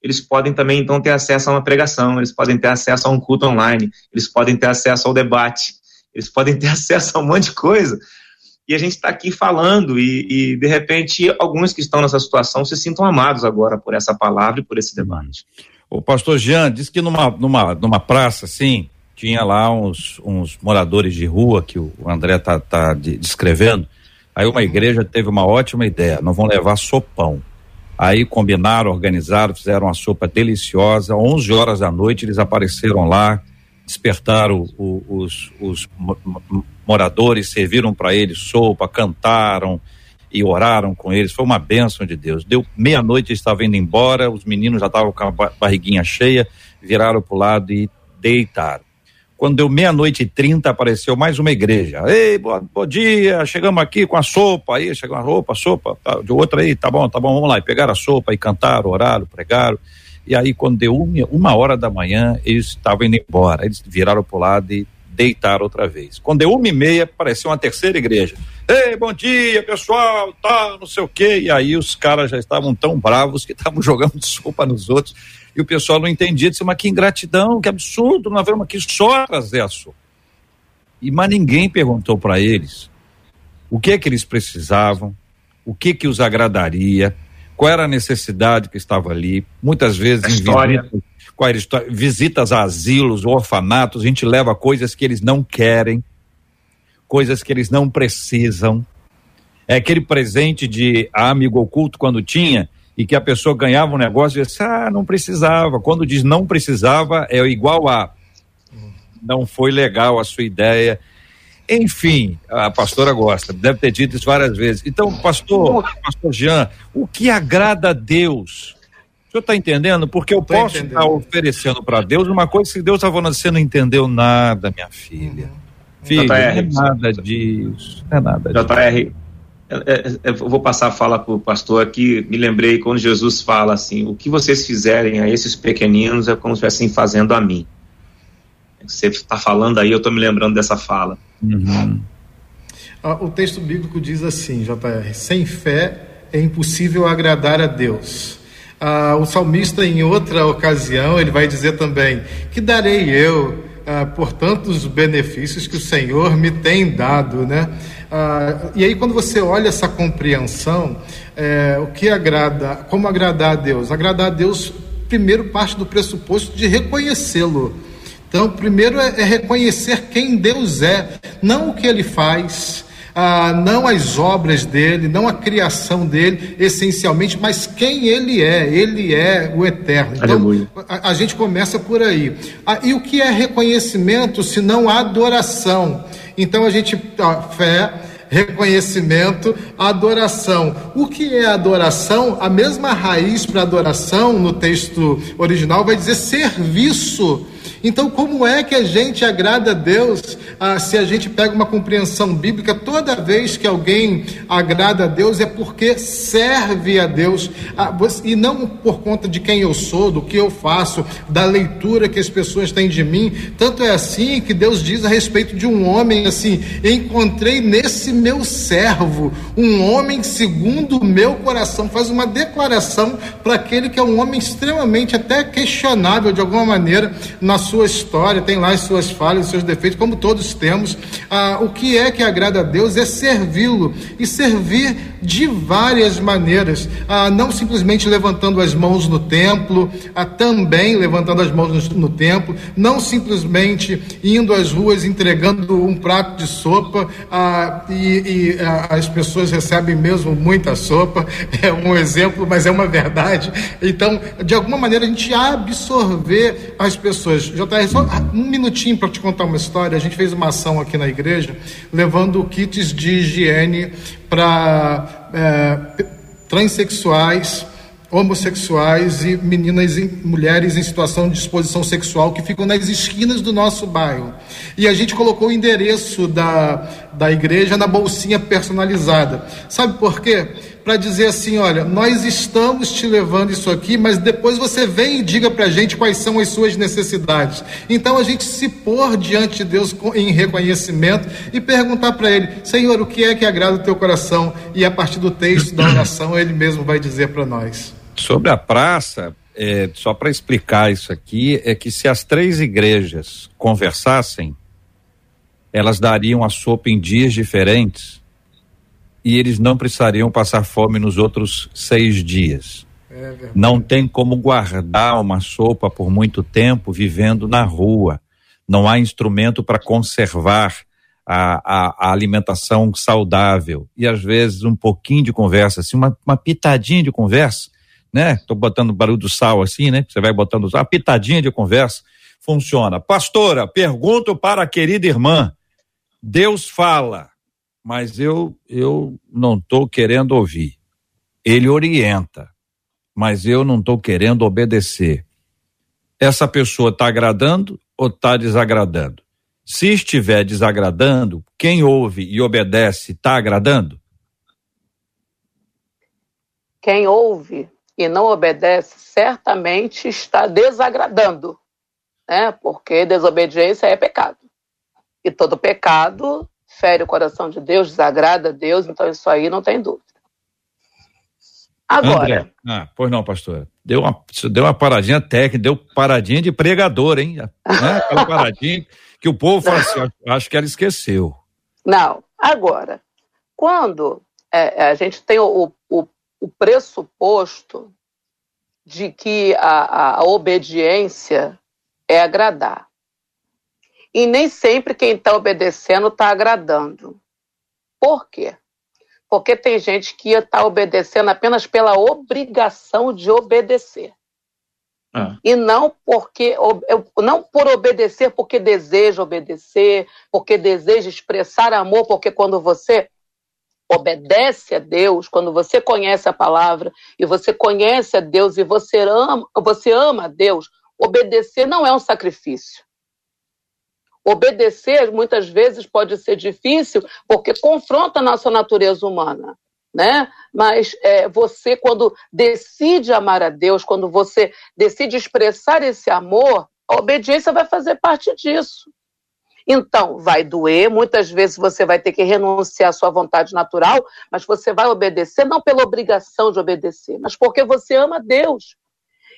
eles podem também então ter acesso a uma pregação, eles podem ter acesso a um culto online, eles podem ter acesso ao debate, eles podem ter acesso a um monte de coisa. E a gente está aqui falando, e, e, de repente alguns que estão nessa situação se sintam amados agora por essa palavra e por esse debate. O pastor Jean disse que numa, numa, numa praça assim, tinha lá uns, uns moradores de rua que o André tá, tá descrevendo. Aí uma igreja teve uma ótima ideia, não vão levar sopão. Aí combinaram, organizaram, fizeram uma sopa deliciosa. 11 horas da noite eles apareceram lá, despertaram o, os, os moradores, serviram para eles sopa, cantaram e oraram com eles. Foi uma bênção de Deus. Deu meia-noite, eles estavam indo embora, os meninos já estavam com a barriguinha cheia, viraram para o lado e deitaram. Quando deu meia-noite e trinta, apareceu mais uma igreja. Ei, bom, bom dia, chegamos aqui com a sopa aí, chegou a roupa, sopa, tá, de outra aí, tá bom, tá bom, vamos lá. E pegaram a sopa e cantaram, oraram, pregaram. E aí, quando deu uma, uma hora da manhã, eles estavam indo embora. Eles viraram para o lado e deitaram outra vez. Quando deu uma e meia, apareceu uma terceira igreja. Ei, bom dia, pessoal, tá, não sei o quê. E aí os caras já estavam tão bravos que estavam jogando sopa nos outros e o pessoal não entendia, disse, mas que ingratidão, que absurdo, nós vamos aqui só trazer a sopa. E mas ninguém perguntou para eles o que é que eles precisavam, o que que os agradaria, qual era a necessidade que estava ali. Muitas vezes a história. Visitas, visitas a asilos, orfanatos, a gente leva coisas que eles não querem, coisas que eles não precisam. É aquele presente de amigo oculto quando tinha e que a pessoa ganhava um negócio e disse, ah, não precisava. Quando diz não precisava, é igual a não foi legal a sua ideia. Enfim, a pastora gosta, deve ter dito isso várias vezes. Então, pastor, pastor Jean, o que agrada a Deus? O senhor está entendendo? Porque eu posso estar tá oferecendo para Deus uma coisa que Deus está falando, você não entendeu nada, minha filha. Uhum. Filho, não é nada disso, não é nada disso. JR, eu vou passar a fala para o pastor aqui. Me lembrei quando Jesus fala assim: o que vocês fizerem a esses pequeninos é como se estivessem fazendo a mim. Você está falando aí, eu estou me lembrando dessa fala. Uhum. Ah, o texto bíblico diz assim, JR: sem fé é impossível agradar a Deus. Ah, o salmista, em outra ocasião, ele vai dizer também: que darei eu ah, por tantos benefícios que o Senhor me tem dado, né? Ah, e aí, quando você olha essa compreensão, é, o que agrada, como agradar a Deus? Agradar a Deus, primeiro, parte do pressuposto de reconhecê-lo. Então, primeiro é, é reconhecer quem Deus é, não o que ele faz, ah, não as obras dele, não a criação dele, essencialmente, mas quem ele é. Ele é o eterno. Então, a, a, gente começa por aí. Ah, e o que é reconhecimento se não adoração? Então a gente, ó, fé, reconhecimento, adoração. O que é adoração? A mesma raiz para adoração no texto original vai dizer serviço. Então, como é que a gente agrada a Deus ah, se a gente pega uma compreensão bíblica? Toda vez que alguém agrada a Deus é porque serve a Deus ah, e não por conta de quem eu sou, do que eu faço, da leitura que as pessoas têm de mim. Tanto é assim que Deus diz a respeito de um homem assim: encontrei nesse meu servo um homem segundo o meu coração. Faz uma declaração para aquele que é um homem extremamente até questionável de alguma maneira na sua sua história, tem lá as suas falhas, os seus defeitos, como todos temos. Ah, o que é que agrada a Deus é servi-lo e servir de várias maneiras, ah, não simplesmente levantando as mãos no templo, ah, também levantando as mãos no, no templo, não simplesmente indo às ruas entregando um prato de sopa ah, e, e ah, as pessoas recebem mesmo muita sopa, é um exemplo, mas é uma verdade. Então, de alguma maneira, a gente absorver as pessoas. JR, só um minutinho para te contar uma história. A gente fez uma ação aqui na igreja levando kits de higiene para é, transexuais, homossexuais e meninas e mulheres em situação de exposição sexual que ficam nas esquinas do nosso bairro. E a gente colocou o endereço da, da igreja na bolsinha personalizada. Sabe por quê? Para dizer assim: olha, nós estamos te levando isso aqui, mas depois você vem e diga para a gente quais são as suas necessidades. Então a gente se pôr diante de Deus em reconhecimento e perguntar para Ele: Senhor, o que é que agrada o teu coração? E a partir do texto da oração, Ele mesmo vai dizer para nós. Sobre a praça, é, só para explicar isso aqui, é que se as três igrejas conversassem, elas dariam a sopa em dias diferentes e eles não precisariam passar fome nos outros seis dias. É não tem como guardar uma sopa por muito tempo vivendo na rua. Não há instrumento para conservar a, a, a, alimentação saudável. E às vezes um pouquinho de conversa, assim, uma, uma pitadinha de conversa, né? Tô botando barulho do sal assim, né? Você vai botando uma pitadinha de conversa, funciona. Pastora, pergunto para a querida irmã. Deus fala, mas eu, eu não estou querendo ouvir. Ele orienta, mas eu não estou querendo obedecer. Essa pessoa está agradando ou está desagradando? Se estiver desagradando, quem ouve e obedece está agradando? Quem ouve e não obedece certamente está desagradando, né? Porque desobediência é pecado. E todo pecado fere o coração de Deus, desagrada a Deus, então isso aí não tem dúvida. Agora. André. Ah, pois não, pastora. Deu uma, deu uma paradinha técnica, deu paradinha de pregador, hein? Né? Aquela paradinha que o povo fala assim, acho que ela esqueceu. Não, agora, quando é, é, a gente tem o, o, o pressuposto de que a, a, a obediência é agradar. E nem sempre quem está obedecendo está agradando. Por quê? Porque tem gente que está obedecendo apenas pela obrigação de obedecer. Ah. E não porque não por obedecer porque deseja obedecer, porque deseja expressar amor, porque quando você obedece a Deus, quando você conhece a palavra e você conhece a Deus e você ama, você ama a Deus, obedecer não é um sacrifício. Obedecer muitas vezes pode ser difícil porque confronta a nossa natureza humana. Né? Mas é, você, quando decide amar a Deus, quando você decide expressar esse amor, a obediência vai fazer parte disso. Então, vai doer, muitas vezes você vai ter que renunciar à sua vontade natural, mas você vai obedecer não pela obrigação de obedecer, mas porque você ama Deus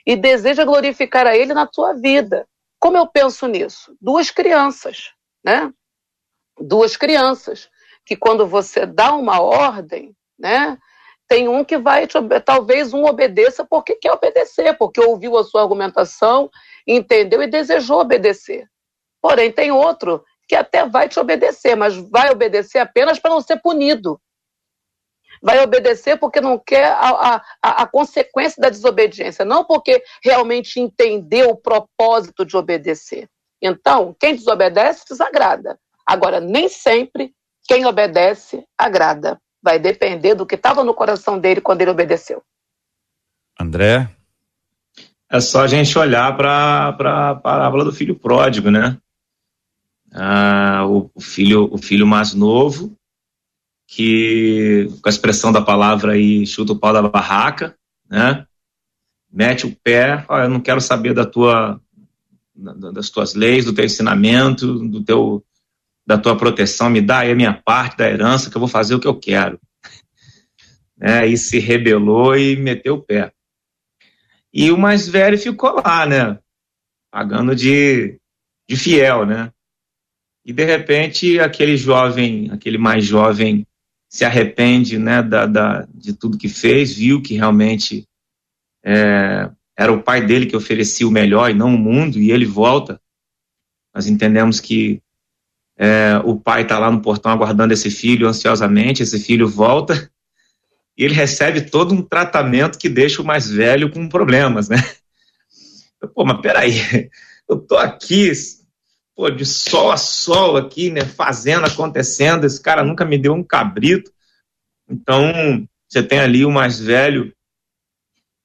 e deseja glorificar a Ele na sua vida. Como eu penso nisso? Duas crianças, né? Duas crianças que quando você dá uma ordem, né? Tem um que vai, talvez um obedeça porque quer obedecer, porque ouviu a sua argumentação, entendeu e desejou obedecer. Porém, tem outro que até vai te obedecer, mas vai obedecer apenas para não ser punido. Vai obedecer porque não quer a, a, a, consequência da desobediência, não porque realmente entendeu o propósito de obedecer. Então, quem desobedece, desagrada. Agora, nem sempre quem obedece agrada. Vai depender do que estava no coração dele quando ele obedeceu. André? É só a gente olhar para a parábola do filho pródigo, né? ah, o, o, filho, o filho mais novo, que, com a expressão da palavra aí, chuta o pau da barraca, né? Mete o pé, ó, eu não quero saber da tua, das tuas leis, do teu ensinamento, do teu, da tua proteção, me dá aí a minha parte da herança, que eu vou fazer o que eu quero. É, e se rebelou e meteu o pé. E o mais velho ficou lá, né? Pagando de, de fiel, né? e de repente aquele jovem, aquele mais jovem, se arrepende né, da, da de tudo que fez, viu que realmente é, era o pai dele que oferecia o melhor e não o mundo, e ele volta. Nós entendemos que é, o pai está lá no portão aguardando esse filho ansiosamente, esse filho volta e ele recebe todo um tratamento que deixa o mais velho com problemas, né? Pô, mas peraí, eu tô aqui pô, de sol a sol aqui, né, fazendo, acontecendo, esse cara nunca me deu um cabrito. Então, você tem ali o mais velho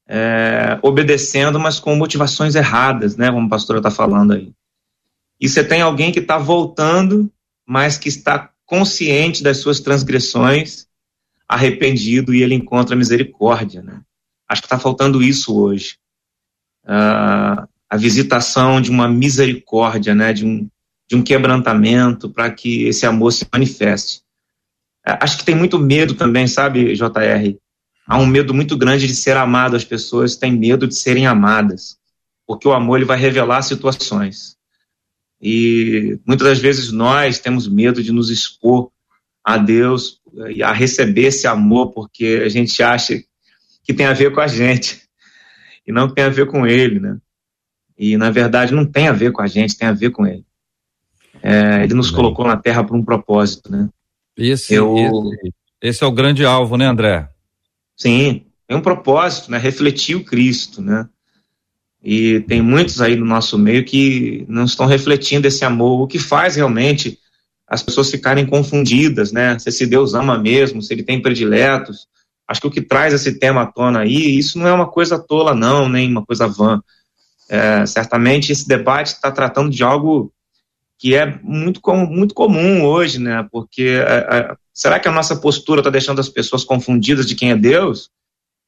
é, obedecendo, mas com motivações erradas, né, como a pastora está falando aí. E você tem alguém que está voltando, mas que está consciente das suas transgressões, arrependido, e ele encontra misericórdia, né. Acho que está faltando isso hoje. Uh, a visitação de uma misericórdia, né, de um, de um quebrantamento para que esse amor se manifeste. É, acho que tem muito medo também, sabe, JR? Há um medo muito grande de ser amado. As pessoas têm medo de serem amadas, porque o amor ele vai revelar situações. E muitas das vezes nós temos medo de nos expor a Deus e a receber esse amor, porque a gente acha que tem a ver com a gente e não tem a ver com Ele, né? E, na verdade, não tem a ver com a gente, tem a ver com ele. É, ele nos Bem. colocou na Terra por um propósito, né? Esse, Eu... esse, esse é o grande alvo, né, André? Sim, tem um propósito, né? Refletir o Cristo, né? E tem muitos aí no nosso meio que não estão refletindo esse amor, o que faz realmente as pessoas ficarem confundidas, né? Se esse Deus ama mesmo, se ele tem prediletos. Acho que o que traz esse tema à tona aí, isso não é uma coisa tola, não, nem uma coisa vã. É, certamente esse debate está tratando de algo que é muito, com, muito comum hoje, né? Porque é, é, será que a nossa postura está deixando as pessoas confundidas de quem é Deus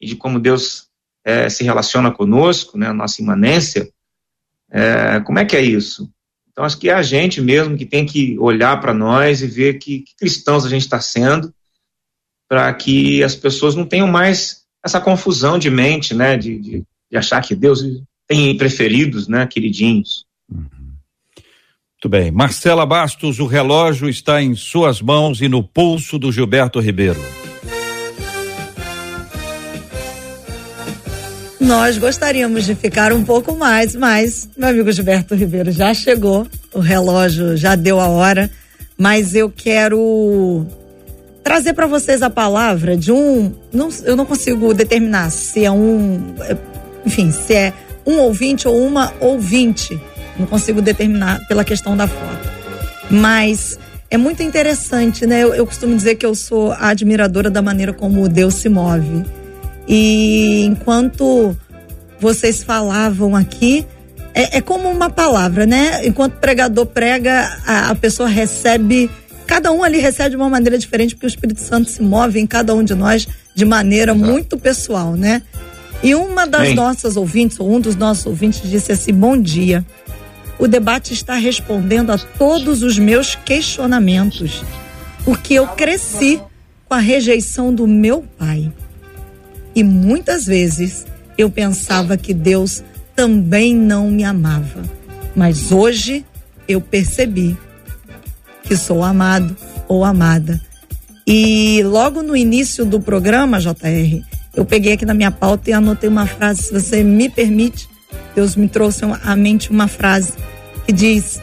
e de como Deus é, se relaciona conosco, né? A nossa imanência? É, como é que é isso? Então acho que é a gente mesmo que tem que olhar para nós e ver que, que cristãos a gente está sendo, para que as pessoas não tenham mais essa confusão de mente, né? De, de, de achar que Deus tem preferidos, né, queridinhos. Uhum. Muito bem. Marcela Bastos, o relógio está em suas mãos e no pulso do Gilberto Ribeiro. Nós gostaríamos de ficar um pouco mais, mas meu amigo Gilberto Ribeiro já chegou, o relógio já deu a hora, mas eu quero trazer para vocês a palavra de um. Não, eu não consigo determinar se é um. Enfim, se é um ouvinte ou uma ouvinte. Não consigo determinar pela questão da foto. Mas é muito interessante, né? Eu, eu costumo dizer que eu sou a admiradora da maneira como Deus se move. E enquanto vocês falavam aqui, é, é como uma palavra, né? Enquanto o pregador prega, a, a pessoa recebe cada um ali recebe de uma maneira diferente, porque o Espírito Santo se move em cada um de nós de maneira muito pessoal, né? E uma das Bem. nossas ouvintes, ou um dos nossos ouvintes, disse assim: Bom dia. O debate está respondendo a todos os meus questionamentos, porque eu cresci com a rejeição do meu pai. E muitas vezes eu pensava que Deus também não me amava. Mas hoje eu percebi que sou amado ou amada. E logo no início do programa, JR, eu peguei aqui na minha pauta e anotei uma frase, se você me permite, Deus me trouxe à mente uma frase que diz: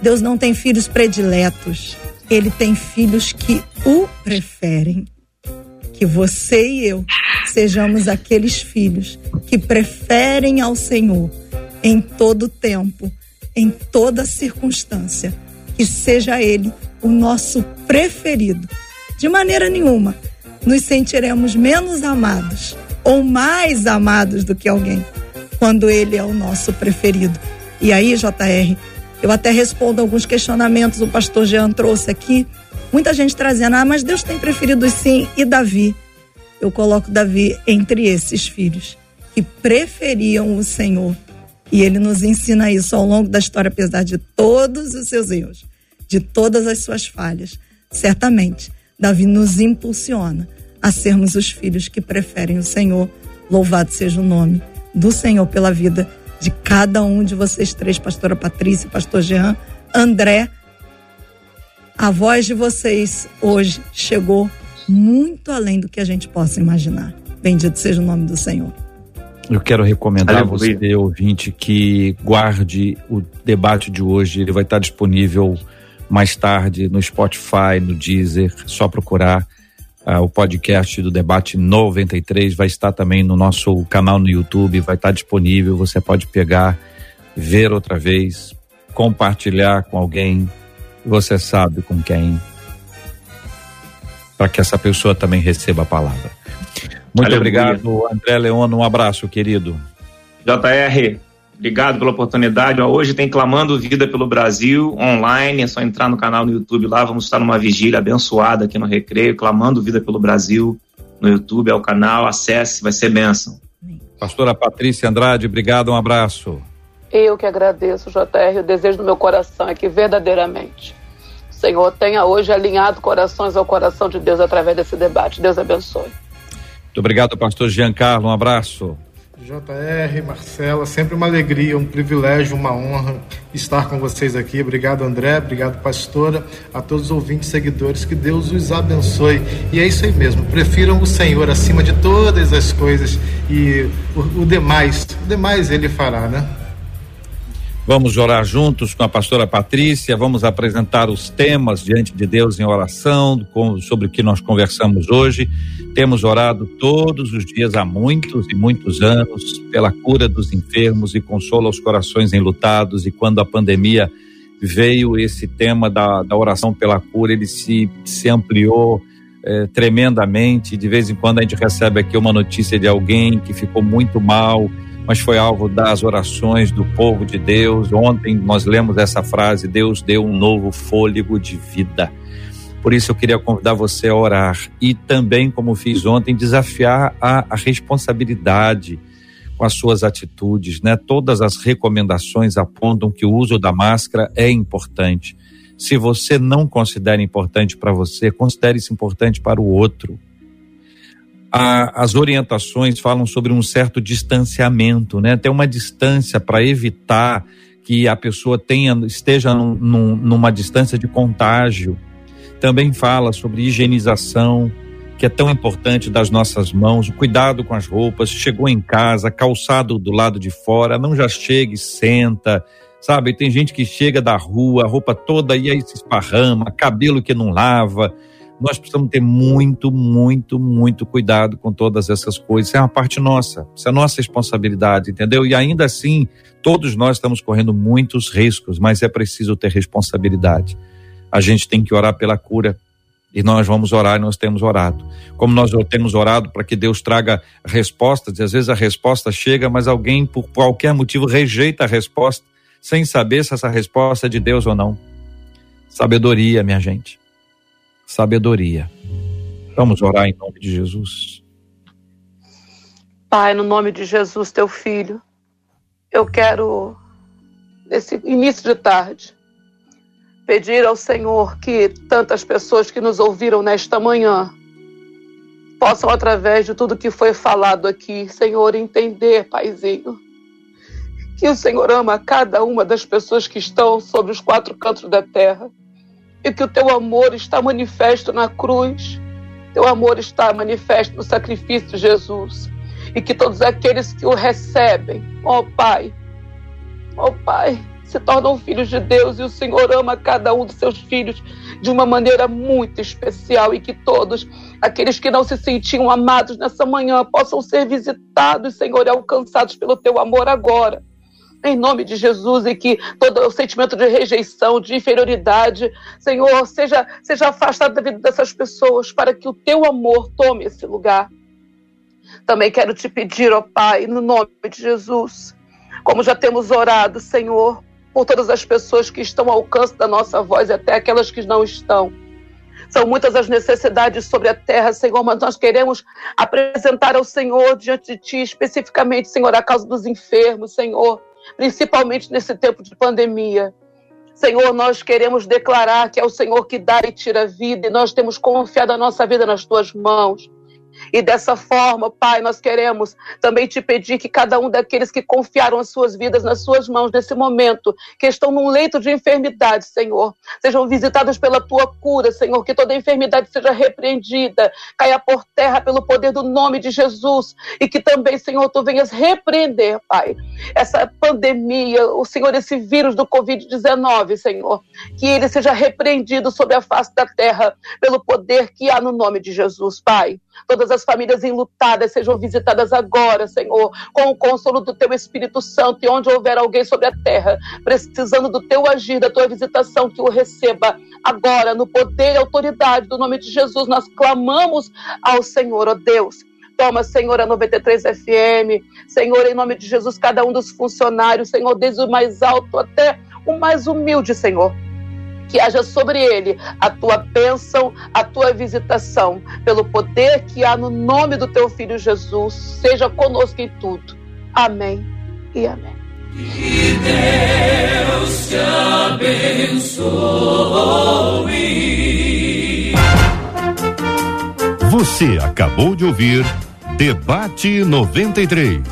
Deus não tem filhos prediletos, ele tem filhos que o preferem. Que você e eu sejamos aqueles filhos que preferem ao Senhor em todo tempo, em toda circunstância que seja Ele o nosso preferido. De maneira nenhuma nos sentiremos menos amados ou mais amados do que alguém quando Ele é o nosso preferido. E aí, JR, eu até respondo alguns questionamentos o pastor Jean trouxe aqui. Muita gente trazendo, ah, mas Deus tem preferido sim, e Davi? Eu coloco Davi entre esses filhos que preferiam o Senhor e ele nos ensina isso ao longo da história, apesar de todos os seus erros, de todas as suas falhas. Certamente, Davi nos impulsiona a sermos os filhos que preferem o Senhor. Louvado seja o nome do Senhor pela vida de cada um de vocês três, pastora Patrícia, pastor Jean, André. A voz de vocês hoje chegou muito além do que a gente possa imaginar. Bendito seja o nome do Senhor. Eu quero recomendar a você, ouvinte, que guarde o debate de hoje. Ele vai estar disponível mais tarde no Spotify, no Deezer. Só procurar uh, o podcast do Debate 93. Vai estar também no nosso canal no YouTube. Vai estar disponível. Você pode pegar, ver outra vez, compartilhar com alguém. Você sabe com quem. Para que essa pessoa também receba a palavra. Muito Aleluia. obrigado, André Leon. Um abraço, querido. JR, obrigado pela oportunidade. Hoje tem Clamando Vida pelo Brasil online. É só entrar no canal no YouTube lá. Vamos estar numa vigília abençoada aqui no Recreio, Clamando Vida pelo Brasil no YouTube. É o canal. Acesse, vai ser bênção. Pastora Patrícia Andrade, obrigado. Um abraço. Eu que agradeço, JR. O desejo do meu coração é que verdadeiramente o Senhor tenha hoje alinhado corações ao coração de Deus através desse debate. Deus abençoe. Muito obrigado, pastor Giancarlo. Um abraço. JR, Marcela, sempre uma alegria, um privilégio, uma honra estar com vocês aqui. Obrigado, André, obrigado, pastora, a todos os ouvintes seguidores, que Deus os abençoe. E é isso aí mesmo, prefiram o Senhor acima de todas as coisas e o, o demais, o demais Ele fará, né? Vamos orar juntos com a pastora Patrícia, vamos apresentar os temas diante de Deus em oração, com, sobre o que nós conversamos hoje. Temos orado todos os dias há muitos e muitos anos pela cura dos enfermos e consola os corações enlutados. E quando a pandemia veio, esse tema da, da oração pela cura, ele se, se ampliou eh, tremendamente. De vez em quando a gente recebe aqui uma notícia de alguém que ficou muito mal mas foi alvo das orações do povo de Deus. Ontem nós lemos essa frase: Deus deu um novo fôlego de vida. Por isso eu queria convidar você a orar e também, como fiz ontem, desafiar a, a responsabilidade com as suas atitudes, né? Todas as recomendações apontam que o uso da máscara é importante. Se você não considera importante para você, considere isso importante para o outro a, as orientações falam sobre um certo distanciamento, né? Tem uma distância para evitar que a pessoa tenha esteja num, num, numa distância de contágio. Também fala sobre higienização, que é tão importante das nossas mãos, o cuidado com as roupas, chegou em casa, calçado do lado de fora, não já chega e senta, sabe? Tem gente que chega da rua, roupa toda e aí se esparrama, cabelo que não lava, Nós precisamos ter muito, muito, muito cuidado com todas essas coisas. Isso é uma parte nossa, isso é nossa responsabilidade, entendeu? E ainda assim, todos nós estamos correndo muitos riscos, mas é preciso ter responsabilidade. A gente tem que orar pela cura, e nós vamos orar e nós temos orado. Como nós temos orado para que Deus traga respostas, e às vezes a resposta chega, mas alguém, por qualquer motivo, rejeita a resposta, sem saber se essa resposta é de Deus ou não. Sabedoria, minha gente. Sabedoria. Vamos orar em nome de Jesus. Pai, no nome de Jesus, teu filho, eu quero, nesse início de tarde, pedir ao Senhor que tantas pessoas que nos ouviram nesta manhã possam, através de tudo que foi falado aqui, Senhor, entender, Paizinho, que o Senhor ama cada uma das pessoas que estão sobre os quatro cantos da terra e que o teu amor está manifesto na cruz, teu amor está manifesto no sacrifício de Jesus. E que todos aqueles que o recebem, ó Pai, ó Pai, se tornam filhos de Deus e o Senhor ama cada um dos seus filhos de uma maneira muito especial. E que todos aqueles que não se sentiam amados nessa manhã possam ser visitados, Senhor, e alcançados pelo teu amor agora. Em nome de Jesus, e que todo o sentimento de rejeição, de inferioridade, Senhor, seja, seja afastado da vida dessas pessoas, para que o teu amor tome esse lugar. Também quero te pedir, ó Pai, no nome de Jesus, como já temos orado, Senhor, por todas as pessoas que estão ao alcance da nossa voz e até aquelas que não estão. São muitas as necessidades sobre a terra, Senhor, mas nós queremos apresentar ao Senhor diante de Ti, especificamente, Senhor, a causa dos enfermos, Senhor, principalmente nesse tempo de pandemia. Senhor, nós queremos declarar que é o Senhor que dá e tira a vida, e nós temos confiado a nossa vida nas Tuas mãos. E dessa forma, Pai, nós queremos também te pedir que cada um daqueles que confiaram as suas vidas nas suas mãos nesse momento, que estão num leito de enfermidade, Senhor, sejam visitados pela tua cura, Senhor, que toda enfermidade seja repreendida, caia por terra pelo poder do nome de Jesus e que também, Senhor, tu venhas repreender, Pai, essa pandemia, o Senhor, esse vírus do Covid-19, Senhor, que ele seja repreendido sobre a face da terra pelo poder que há no nome de Jesus, Pai. Todas as famílias enlutadas sejam visitadas agora, Senhor, com o consolo do Teu Espírito Santo. E onde houver alguém sobre a terra precisando do Teu agir, da Tua visitação, que o receba agora, no poder e autoridade do nome de Jesus. Nós clamamos ao Senhor, ó Deus. Toma, Senhor, a 93 FM. Senhor, em nome de Jesus, cada um dos funcionários, Senhor, desde o mais alto até o mais humilde, Senhor que haja sobre ele a tua bênção, a tua visitação, pelo poder que há no nome do teu filho Jesus. Seja conosco em tudo. Amém e amém. Que Deus te abençoe. Você acabou de ouvir Debate 93.